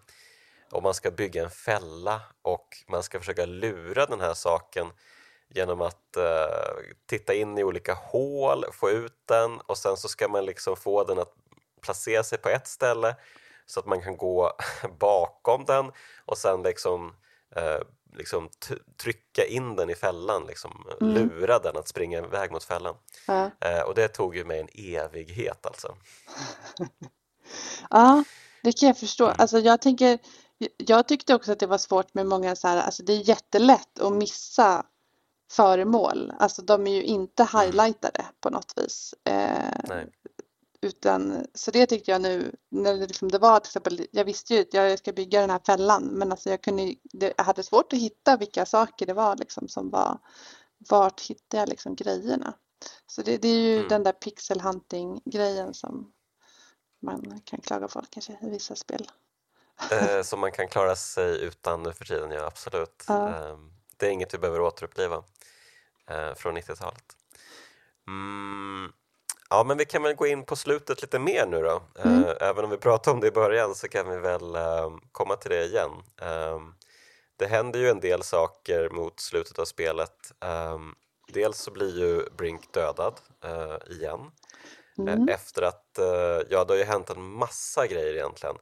Och man ska bygga en fälla och man ska försöka lura den här saken genom att eh, titta in i olika hål, få ut den och sen så ska man liksom få den att placera sig på ett ställe så att man kan gå bakom den och sen liksom, eh, liksom trycka in den i fällan, liksom, mm. lura den att springa iväg mot fällan. Ja. Eh, och det tog ju mig en evighet alltså. ja, det kan jag förstå. Mm. Alltså jag tänker, jag tyckte också att det var svårt med många så här, alltså det är jättelätt att missa föremål. Alltså de är ju inte mm. highlightade på något vis. Eh, utan, så det tyckte jag nu, när det, liksom, det var till exempel, jag visste ju att jag ska bygga den här fällan men alltså jag, kunde, det, jag hade svårt att hitta vilka saker det var liksom som var, vart hittade jag liksom grejerna? Så det, det är ju mm. den där pixel hunting grejen som man kan klaga på kanske i vissa spel. Eh, som man kan klara sig utan nu för tiden, ja absolut. Ja. Eh, det är inget vi behöver återuppliva eh, från 90-talet. Mm, Ja, men vi kan väl gå in på slutet lite mer nu då. Mm. Uh, även om vi pratade om det i början så kan vi väl uh, komma till det igen. Uh, det händer ju en del saker mot slutet av spelet. Ehm, dels så blir ju Brink dödad eh, igen. Mm. Efter att, ja det har ju hänt en massa grejer egentligen.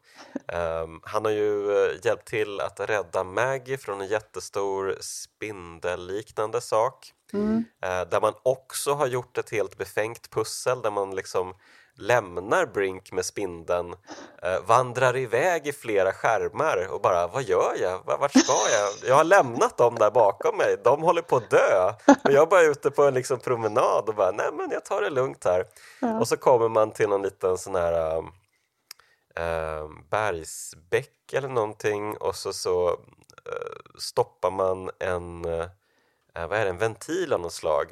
Um, han har ju hjälpt till att rädda Maggie från en jättestor spindelliknande sak. Mm. Eh, där man också har gjort ett helt befängt pussel där man liksom lämnar Brink med spindeln, eh, vandrar iväg i flera skärmar och bara vad gör jag? Vart ska jag? Jag har lämnat dem där bakom mig, de håller på att dö och jag är bara ute på en liksom promenad och bara nej men jag tar det lugnt här. Ja. Och så kommer man till någon liten sån här äh, bergsbäck eller någonting och så, så äh, stoppar man en eh, vad är det, en ventil av något slag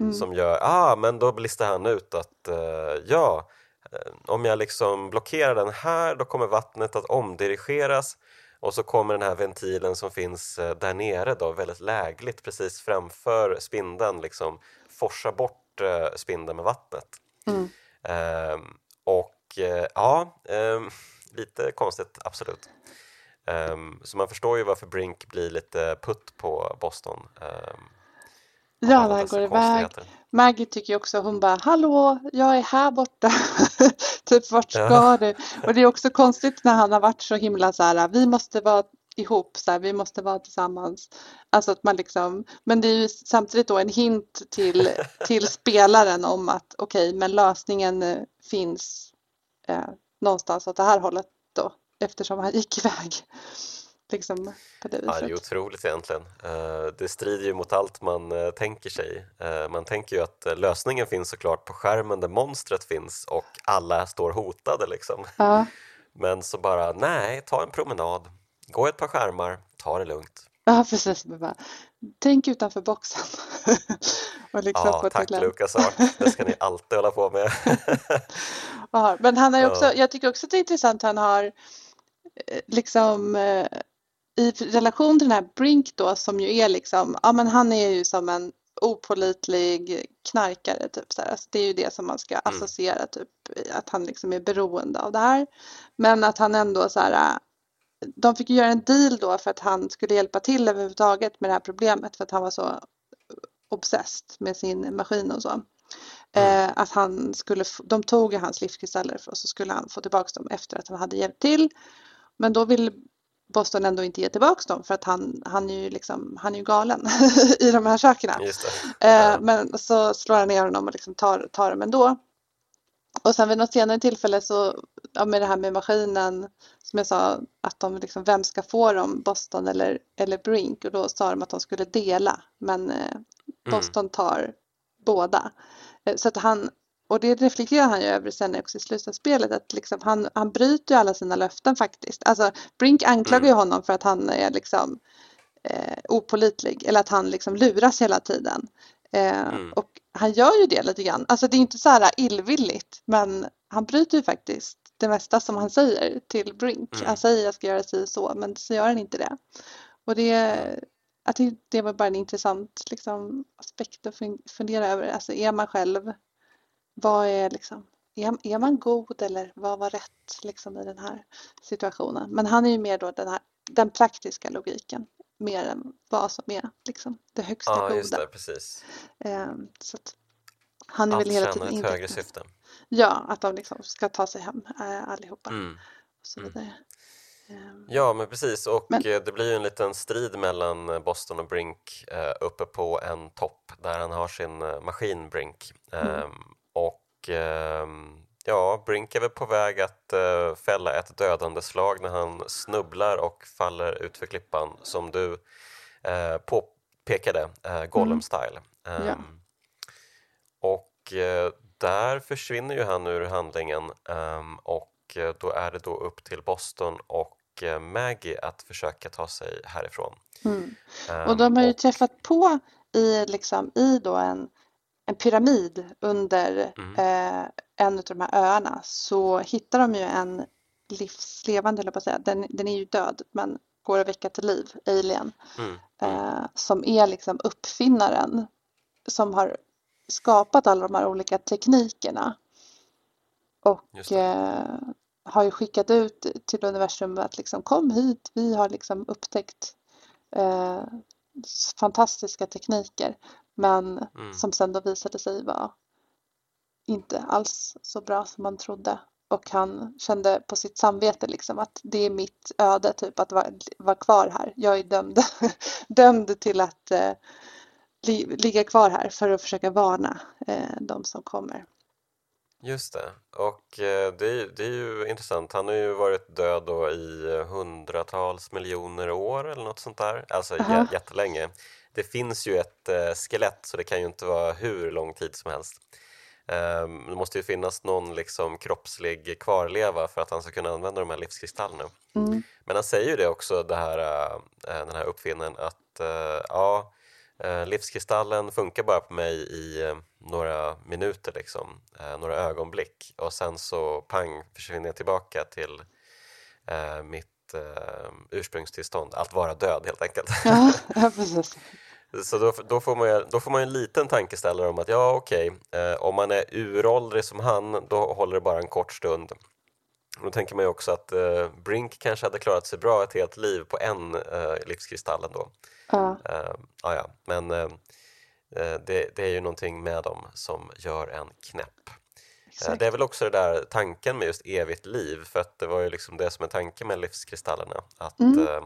mm. som gör, ah men då listar han ut att eh, ja, eh, om jag liksom blockerar den här då kommer vattnet att omdirigeras och så kommer den här ventilen som finns eh, där nere då väldigt lägligt precis framför spindeln liksom forsa bort eh, spindeln med vattnet. Mm. Ehm, och eh, ja, ehm, lite konstigt absolut. Um, så man förstår ju varför Brink blir lite putt på Boston. Um, ja, när han går iväg. Maggie tycker också, hon bara hallå, jag är här borta. typ vart ska ja. du? Och det är också konstigt när han har varit så himla så här, vi måste vara ihop, så här, vi måste vara tillsammans. Alltså att man liksom, men det är ju samtidigt då en hint till, till spelaren om att okej, okay, men lösningen eh, finns eh, någonstans åt det här hållet då eftersom han gick iväg. Liksom på det. Ja, det är otroligt egentligen. Eh, det strider ju mot allt man eh, tänker sig. Eh, man tänker ju att lösningen finns såklart på skärmen där monstret finns och alla står hotade liksom. Ja. Men så bara, nej, ta en promenad, gå ett par skärmar, ta det lugnt. Ja, precis. Tänk utanför boxen. och liksom ja, tack Lukas Det ska ni alltid hålla på med. ja, men han har också, jag tycker också att det är intressant, han har liksom i relation till den här Brink då som ju är liksom, ja men han är ju som en opolitlig knarkare typ så här. Alltså, det är ju det som man ska mm. associera typ att han liksom är beroende av det här. Men att han ändå så här de fick göra en deal då för att han skulle hjälpa till överhuvudtaget med det här problemet för att han var så obsessed med sin maskin och så. Mm. Eh, att han skulle, de tog hans livskristaller och så skulle han få tillbaka dem efter att han hade hjälpt till. Men då vill Boston ändå inte ge tillbaka dem för att han, han är ju liksom, han är ju galen i de här sakerna. Eh, men så slår han ner honom och liksom tar, tar dem ändå. Och sen vid något senare tillfälle så, ja, med det här med maskinen, som jag sa, att de liksom, vem ska få dem, Boston eller, eller Brink? Och då sa de att de skulle dela, men eh, mm. Boston tar båda. Eh, så att han, och det reflekterar han ju över sen också i slutet av spelet, att liksom han, han bryter ju alla sina löften faktiskt. Alltså Brink anklagar ju mm. honom för att han är liksom eh, opolitlig eller att han liksom luras hela tiden. Eh, mm. Och han gör ju det lite grann. Alltså det är inte så här illvilligt men han bryter ju faktiskt det mesta som han säger till Brink. Mm. Han säger jag ska göra si så men så gör han inte det. Och det, jag tyckte det var bara en intressant liksom, aspekt att fundera över. Alltså är man själv, vad är liksom, är, är man god eller vad var rätt liksom i den här situationen? Men han är ju mer då den, här, den praktiska logiken mer än vad som är liksom, det högsta ja, goda. Just det, precis. Um, så han är Allt väl hela tiden ett högre syfte. Ja, att de liksom ska ta sig hem äh, allihopa. Mm. Och så vidare. Mm. Ehm, ja, men precis. Och men... Eh, det blir ju en liten strid mellan eh, Boston och Brink eh, uppe på en topp där han har sin eh, maskin Brink. Mm. Och um, ja, Brink är väl på väg att uh, fälla ett dödande slag när han snubblar och faller ut för klippan som du uh, påpekade, uh, Gollum-style. Um, ja. Och där försvinner ju han ur handlingen och då är det då upp till Boston och Eh, Maggie att försöka ta sig härifrån. Mm. Och de har ju och... träffat på i, liksom, i då en, en pyramid under mm. eh, en av de här öarna så hittar de ju en livslevande, eller på att säga, den, den är ju död men går att väcka till liv, alien, mm. eh, som är liksom uppfinnaren som har skapat alla de här olika teknikerna. Och eh, har ju skickat ut till universum att liksom kom hit, vi har liksom upptäckt eh, fantastiska tekniker men mm. som sen då visade sig vara inte alls så bra som man trodde och han kände på sitt samvete liksom att det är mitt öde typ att vara, vara kvar här. Jag är dömd, dömd till att eh, li, ligga kvar här för att försöka varna eh, de som kommer. Just det. Och eh, det är, det är ju intressant. Han har ju varit död då i hundratals miljoner år eller något sånt där. Alltså Aha. jättelänge. Det finns ju ett eh, skelett så det kan ju inte vara hur lång tid som helst. Um, det måste ju finnas någon liksom kroppslig kvarleva för att han ska kunna använda de här livskristallerna. Mm. Men han säger ju det också, det här, uh, den här uppfinnaren, att uh, ja, uh, livskristallen funkar bara på mig i några minuter, liksom, eh, några ögonblick och sen så pang försvinner jag tillbaka till eh, eh, ursprungstillstånd, att vara död helt enkelt. Ja, ja precis. Så då, då, får man ju, då får man en liten tankeställare om att ja okej, eh, om man är uråldrig som han då håller det bara en kort stund. Då tänker man ju också att eh, Brink kanske hade klarat sig bra ett helt liv på en eh, livskristall ändå. Ja. Eh, ja, men eh, Eh, det, det, är ju någonting med dem som gör en knäpp. Eh, Exakt. Det är väl också det där tanken med just evigt liv för att det var ju liksom det som är tanken med livskristallerna att mm. eh,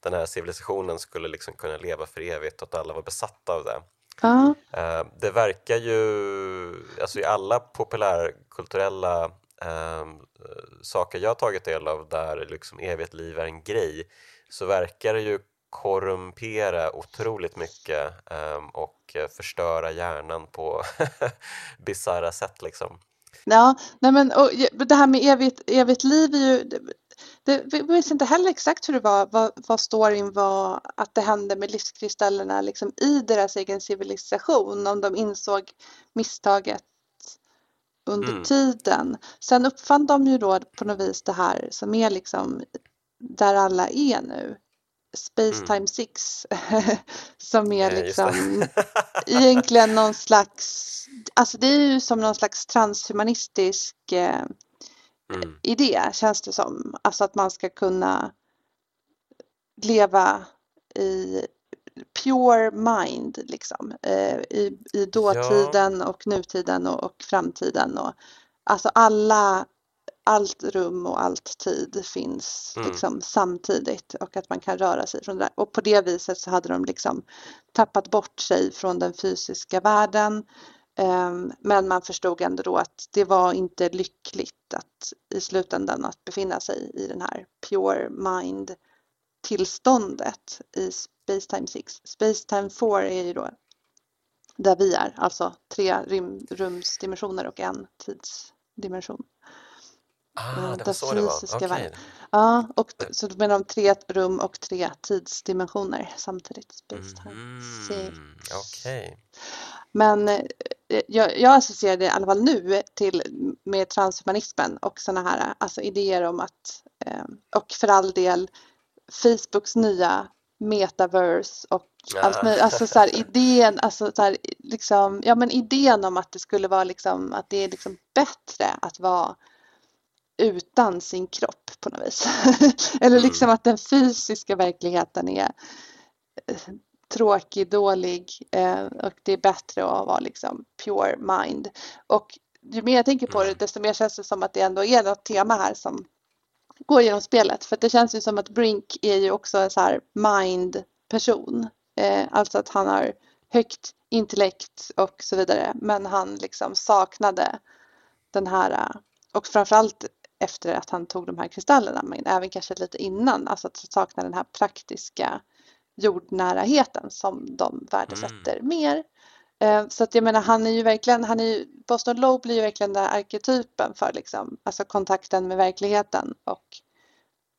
den här civilisationen skulle liksom kunna leva för evigt och att alla var besatta av det. Uh. Eh, det verkar ju, alltså i alla populärkulturella eh, saker jag tagit del av där liksom evigt liv är en grej så verkar det ju korrumpera otroligt mycket um, och förstöra hjärnan på bisarra sätt liksom. Ja, nej men och det här med evigt, evigt liv är ju det, vi vet inte heller exakt hur det var, vad, vad storyn var att det hände med livskristallerna liksom i deras egen civilisation, om de insåg misstaget under mm. tiden. Sen uppfann de ju då på något vis det här som är liksom där alla är nu. Space mm. Time 6 som är liksom egentligen någon slags, alltså det är ju som någon slags transhumanistisk eh, mm. idé känns det som. Alltså att man ska kunna leva i pure mind liksom eh, i, i dåtiden ja. och nutiden och, och framtiden och alltså alla allt rum och allt tid finns mm. liksom samtidigt och att man kan röra sig från det där. Och på det viset så hade de liksom tappat bort sig från den fysiska världen. Um, men man förstod ändå då att det var inte lyckligt att i slutändan att befinna sig i den här pure mind tillståndet i Spacetime 6. Spacetime 4 är ju då där vi är, alltså tre rumsdimensioner och en tidsdimension. Ah, det var så det var. Okay. Världen. Ja, och så du menar om tre rum och tre tidsdimensioner samtidigt. Mm, Okej. Okay. Men eh, jag, jag associerar det i alla fall nu till med transhumanismen och sådana här alltså idéer om att eh, och för all del Facebooks nya metaverse och ja. allt möjligt. Alltså så här, idén, alltså så här, liksom, ja men idén om att det skulle vara liksom att det är liksom bättre att vara utan sin kropp på något vis. Eller liksom mm. att den fysiska verkligheten är eh, tråkig, dålig eh, och det är bättre att vara liksom pure mind. Och ju mer jag tänker på det mm. desto mer känns det som att det ändå är något tema här som går genom spelet. För det känns ju som att Brink är ju också en så här mind person. Eh, alltså att han har högt intellekt och så vidare. Men han liksom saknade den här och framförallt efter att han tog de här kristallerna men även kanske lite innan, alltså att sakna den här praktiska jordnäraheten som de värdesätter mm. mer. Eh, så att jag menar han är ju verkligen, han är ju, Boston Low blir ju verkligen den arketypen för liksom, alltså kontakten med verkligheten och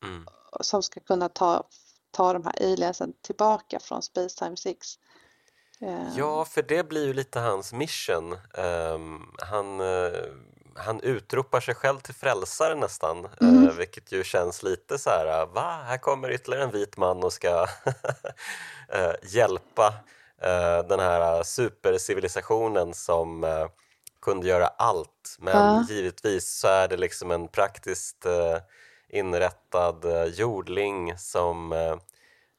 mm. som ska kunna ta, ta de här aliensen tillbaka från Space Time 6. Eh. Ja, för det blir ju lite hans mission. Um, han uh han utropar sig själv till frälsare nästan, mm. eh, vilket ju känns lite så här, va, här kommer ytterligare en vit man och ska eh, hjälpa eh, den här supercivilisationen som eh, kunde göra allt. Men ja. givetvis så är det liksom en praktiskt eh, inrättad eh, jordling som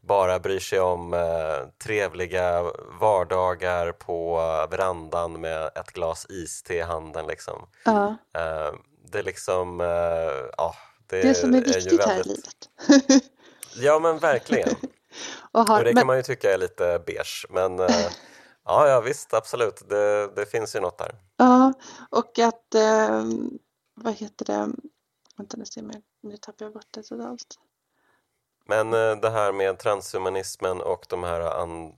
bara bryr sig om eh, trevliga vardagar på verandan med ett glas iste i handen. Liksom. Uh. Eh, det är liksom, eh, ja, det, det som är viktigt är väldigt... här i livet. ja men verkligen. och, har, och det men... kan man ju tycka är lite beige men eh, ja, ja visst absolut, det, det finns ju något där. Ja, och att, eh, vad heter det, vänta nu ser jag, nu tappar jag bort det totalt. Men eh, det här med transhumanismen och de här,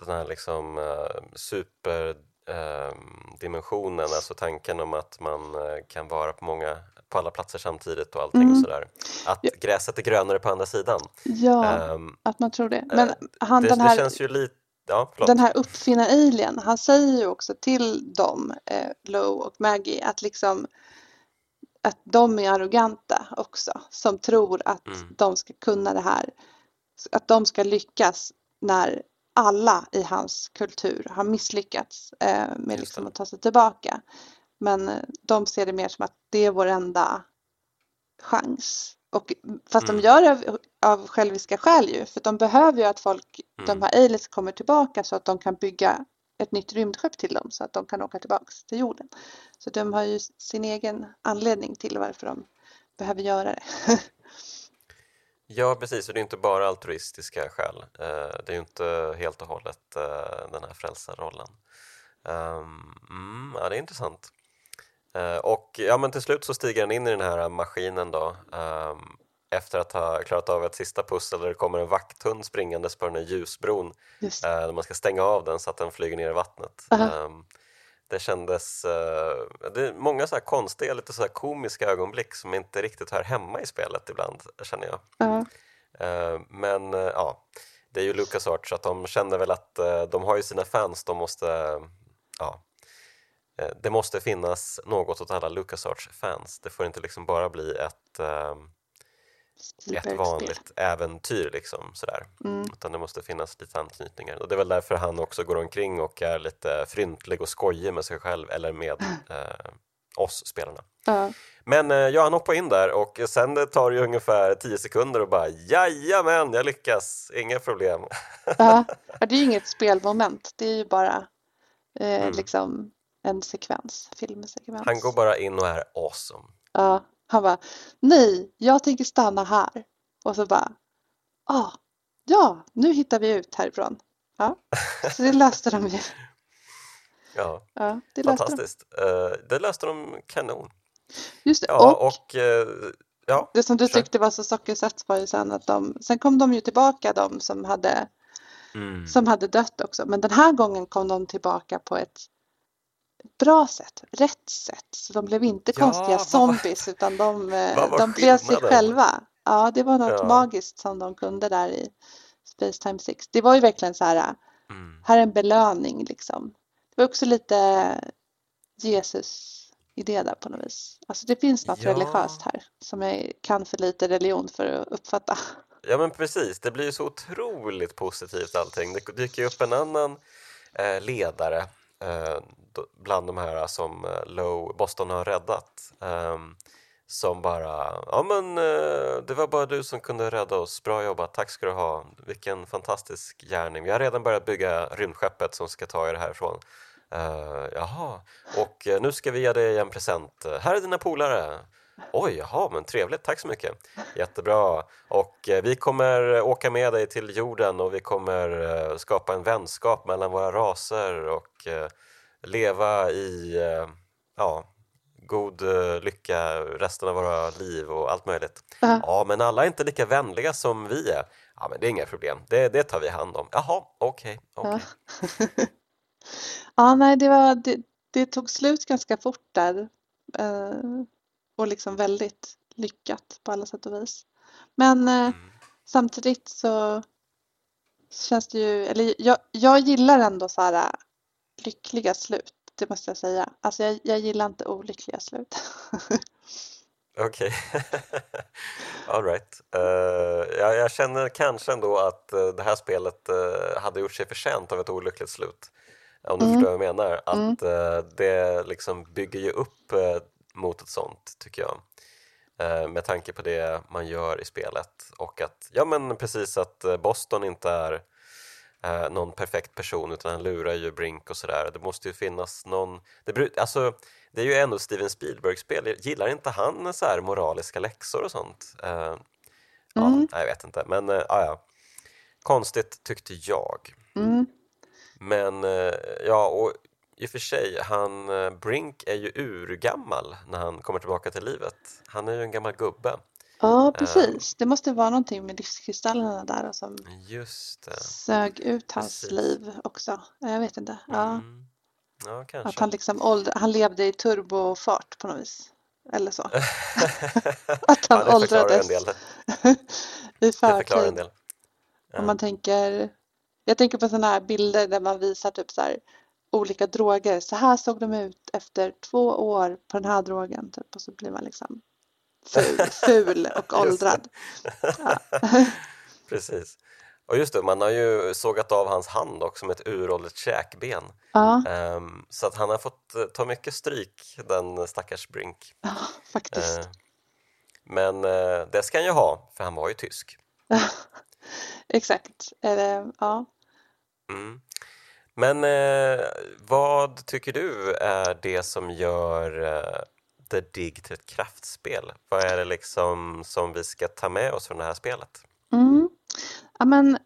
den här liksom uh, superdimensionen, uh, alltså tanken om att man kan vara på många på alla platser samtidigt och allting mm. och sådär. Att ja. gräset är grönare på andra sidan. Ja, um, att man tror det. Men han, det, den här, det känns ju lite Ja, den här uppfinna alien, han säger ju också till dem, eh, Low och Maggie, att liksom att de är arroganta också, som tror att mm. de ska kunna det här att de ska lyckas när alla i hans kultur har misslyckats eh, med liksom att ta sig tillbaka. Men eh, de ser det mer som att det är vår enda chans. Och, fast mm. de gör det av, av själviska skäl ju, för de behöver ju att folk, mm. de här aliens kommer tillbaka så att de kan bygga ett nytt rymdskepp till dem så att de kan åka tillbaks till jorden. Så de har ju sin egen anledning till varför de behöver göra det. Ja, precis. Och det är inte bara altruistiska skäl. Eh, det är ju inte helt och hållet eh, den här frälsarrollen. Ehm, mm, ja, det är intressant. Eh, och ja, men till slut så stiger han in i den här maskinen då ehm, efter att ha klarat av ett sista pussel där det kommer en vakthund springandes på den här ljusbron där man ska stänga av den så att den flyger ner i vattnet. Uh -huh det kändes... Uh, det är många så här konstiga, lite så här komiska ögonblick som inte riktigt hör hemma i spelet ibland, känner jag. Uh, men uh, ja, det är ju LucasArts så att de känner väl att de har ju sina fans, de måste... ja, det måste finnas något åt alla LucasArts-fans. Det får inte liksom bara bli ett ett vanligt äventyr liksom sådär. Mm. Utan det måste finnas lite anknytningar och det är väl därför han också går omkring och är lite fryntlig och skojig med sig själv eller med eh, oss spelarna. Ja. Men eh, ja, han hoppar in där och sen tar det ju ungefär 10 sekunder och bara jajamän, jag lyckas, inga problem. Ja. ja, det är ju inget spelmoment, det är ju bara eh, Mm. liksom en sekvens, filmsekvens. Han går bara in och är awesome. Ja, han bara, nej, jag tänker stanna här. Och så bara, ah, ja, nu hittar vi ut härifrån. Ja, så det löste de ju. Ja, Ja, det löste de. fantastiskt. Eh, det löste de kanon. Just det, Ja, och och eh, ja, det som du tyckte var så sockersött var ju sen att de, sen kom de ju tillbaka de som hade, Mm. som hade dött också. Men den här gången kom de tillbaka på ett bra sätt, rätt sätt. Så de blev inte Ja, konstiga var- zombies utan de, eh, de blev sig själva. Ja, det var något Ja. magiskt som de kunde där i Space Time 6. Det var ju verkligen så här, Mm. här är en belöning liksom. Det var också lite Jesus-idé där på något vis. Alltså det finns något Ja. religiöst här som jag kan för lite religion för att uppfatta. Ja men precis, det blir ju så otroligt positivt allting. Det dyker ju upp en annan eh, ledare eh, Eh, bland de här som eh, Low Boston har räddat. Ehm, som bara, ja men eh, det var bara du som kunde rädda oss, bra jobbat, tack ska du ha, vilken fantastisk gärning. Vi har redan börjat bygga rymdskeppet som ska ta er härifrån. Uh, jaha, och eh, nu ska vi ge dig en present. Här är dina polare. Oj, jaha, men trevligt, tack så mycket. Jättebra. Och eh, vi kommer åka med dig till jorden och vi kommer eh, skapa en vänskap mellan våra raser och eh, leva i eh, ja, god eh, lycka resten av våra liv och allt möjligt. Ja. Ja, men alla är inte lika vänliga som vi är. Ja, men det är inga problem. Det, det tar vi hand om. Jaha, okej, okej. Ja. Ja, nej, det var, det, det tog slut ganska fort där. Eh, och liksom väldigt lyckat på alla sätt och vis. Men eh, Mm. samtidigt så känns det ju, eller jag, jag gillar ändå så här äh, lyckliga slut, det måste jag säga. Alltså jag, jag gillar inte olyckliga slut. Okej, all right. Eh, jag, jag känner kanske ändå att eh, det här spelet eh, hade gjort sig förtjänt av ett olyckligt slut. Om du Mm. förstår vad jag menar. Att Mm. det liksom bygger ju upp mot ett sånt, tycker jag. Eh, med tanke på det man gör i spelet och att, ja men precis att eh, Boston inte är eh, någon perfekt person utan han lurar ju Brink och sådär. Det måste ju finnas någon, det, alltså, det är ju ändå Steven Spielberg-spel, gillar inte han så här moraliska läxor och sånt? Eh, ja, Mm. nej, jag vet inte, men eh, ja, ja. Konstigt tyckte jag. Mm. Men eh, ja, och i och för sig, han, eh, Brink är ju urgammal när han kommer tillbaka till livet. Han är ju en gammal gubbe. Ja, precis. Det måste vara någonting med livskristallerna där och som sög ut hans Precis. liv också. Jag vet inte. Ja, Mm. Ja, att kanske. han liksom ålder, han levde i turbofart på något vis. Eller så. Att han ja, åldrades del. i förtid. Om man tänker, jag tänker på sådana här bilder där man visar typ så här olika droger. Så här såg de ut efter två år på den här drogen. Typ, och så blir man liksom ful, ful och åldrad. Ja. Precis. Och just det, man har ju sågat av hans hand också med ett uråldrigt käkben. Ja, Ehm, så att han har fått eh, ta mycket stryk, den stackars Brink. ja, faktiskt. Eh, men eh, det ska han ju ha, för han var ju tysk. Exakt. Eller, ja. Mm. Men eh, vad tycker du är det som gör eh, The Dig till ett kraftspel? Vad är det liksom som vi ska ta med oss från det här spelet? Mm. Ja, men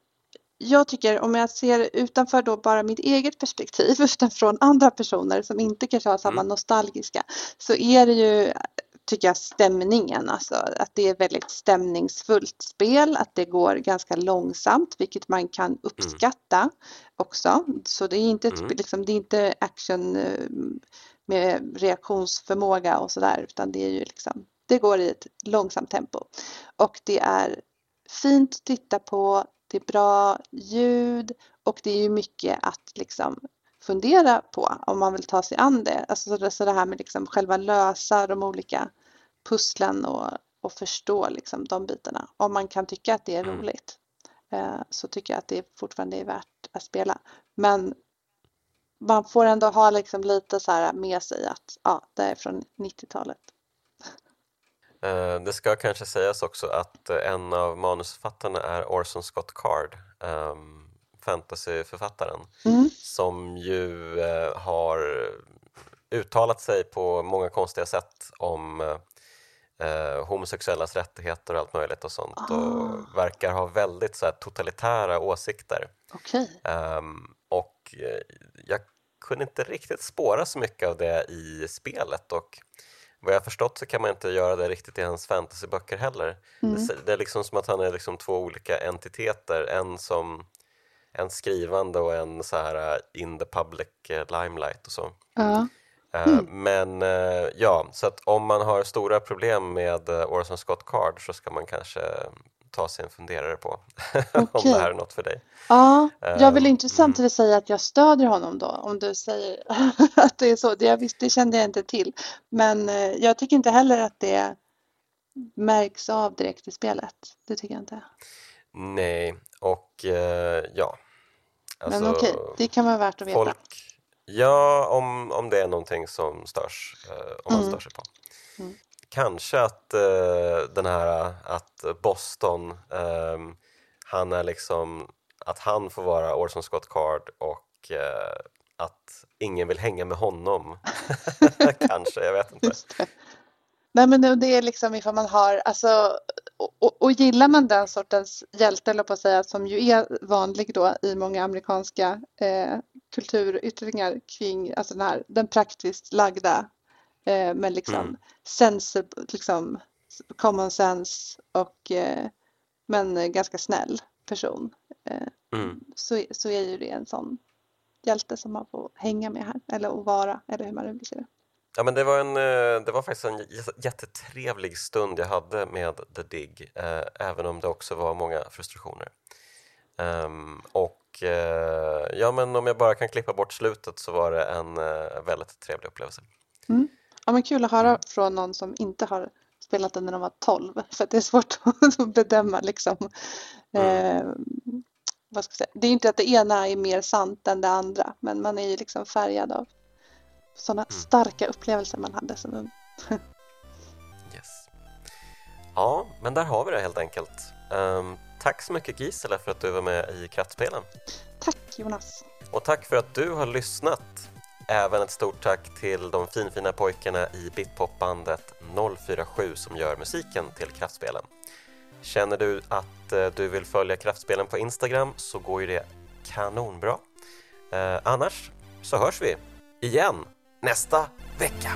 jag tycker om jag ser utanför då bara mitt eget perspektiv utan från andra personer som inte kanske har samma Mm. nostalgiska så är det ju tycker jag stämningen, alltså att det är väldigt stämningsfullt spel, att det går ganska långsamt vilket man kan uppskatta också. Så det är inte, Mm. liksom, det är inte action eh, med reaktionsförmåga och sådär utan det är ju liksom, det går i ett långsamt tempo. Och det är fint att titta på, det är bra ljud och det är ju mycket att liksom fundera på om man vill ta sig an det. Alltså så det, här med liksom själva lösa de olika pusslen och, och förstå liksom de bitarna. Om man kan tycka att det är Mm. roligt eh, så tycker jag att det fortfarande är värt att spela. Men man får ändå ha liksom lite så här med sig att ja, det är från 90-talet. Eh, det ska kanske sägas också att eh, en av manusförfattarna är Orson Scott Card, um, fantasyförfattaren, mm. som ju uh, har uttalat sig på många konstiga sätt om uh, homosexuellas rättigheter och allt möjligt och sånt ah. och verkar ha väldigt så här, totalitära åsikter. Okay. Um, ehm, och uh, jag kunde inte riktigt spåra så mycket av det i spelet och vad jag förstått så kan man inte göra det riktigt i hans fantasyböcker heller. Mm. Det, det, är liksom som att han är liksom två olika entiteter, en som en skrivande och en så här uh, in the public uh, limelight och så. Ja. Mm. Men ja, så att om man har stora problem med Orson Scott Card så ska man kanske ta sig en funderare på okay. om det här är något för dig. Ja, jag vill inte samtidigt mm. säga att jag stödjer honom då om du säger att det är så. Det, visst, det kände jag inte till. Men eh, jag tycker inte heller att det märks av direkt i spelet. Det tycker jag inte. Nej, och ja. Alltså, Men okej, okay, det kan vara värt att veta. Folk, ja, om, om det är någonting som störs, uh, om man mm. stör sig på. Mm kanske att uh, den här att Boston, um, han är liksom att han får vara Orson Scott Card och uh, att ingen vill hänga med honom. kanske, jag vet inte. Nej men det är liksom ifall man har, alltså och, och gillar man den sortens hjälte, eller på att säga, som ju är vanlig då i många amerikanska eh, kulturyttringar kring alltså den, här, den praktiskt lagda Eh, men liksom, mm. sense, liksom common sense och eh, men ganska snäll person. Eh, mm. så, så är ju det en sån hjälte som man får hänga med här eller att vara eller hur man nu vill se det. Ja, men det, var en, det var faktiskt en jättetrevlig stund jag hade med The Dig, eh, även om det också var många frustrationer. Um, och eh, ja, men om jag bara kan klippa bort slutet så var det en eh, väldigt trevlig upplevelse. Mm. Ja, men kul att höra från någon som inte har spelat den när de var 12 för det är svårt att bedöma liksom. Mm. Eh, vad ska jag säga? Det är inte att det ena är mer sant än det andra men man är ju liksom färgad av sådana mm. starka upplevelser man hade som ung. yes. Ja, men där har vi det helt enkelt. Um, tack så mycket Gisela för att du var med i Kraftspelen. Tack Jonas. Och tack för att du har lyssnat. Även ett stort tack till de finfina pojkarna i Bitpopbandet 047 som gör musiken till Kraftspelen. Känner du att eh, du vill följa Kraftspelen på Instagram så går ju det kanonbra. Eh, annars så hörs vi igen nästa vecka.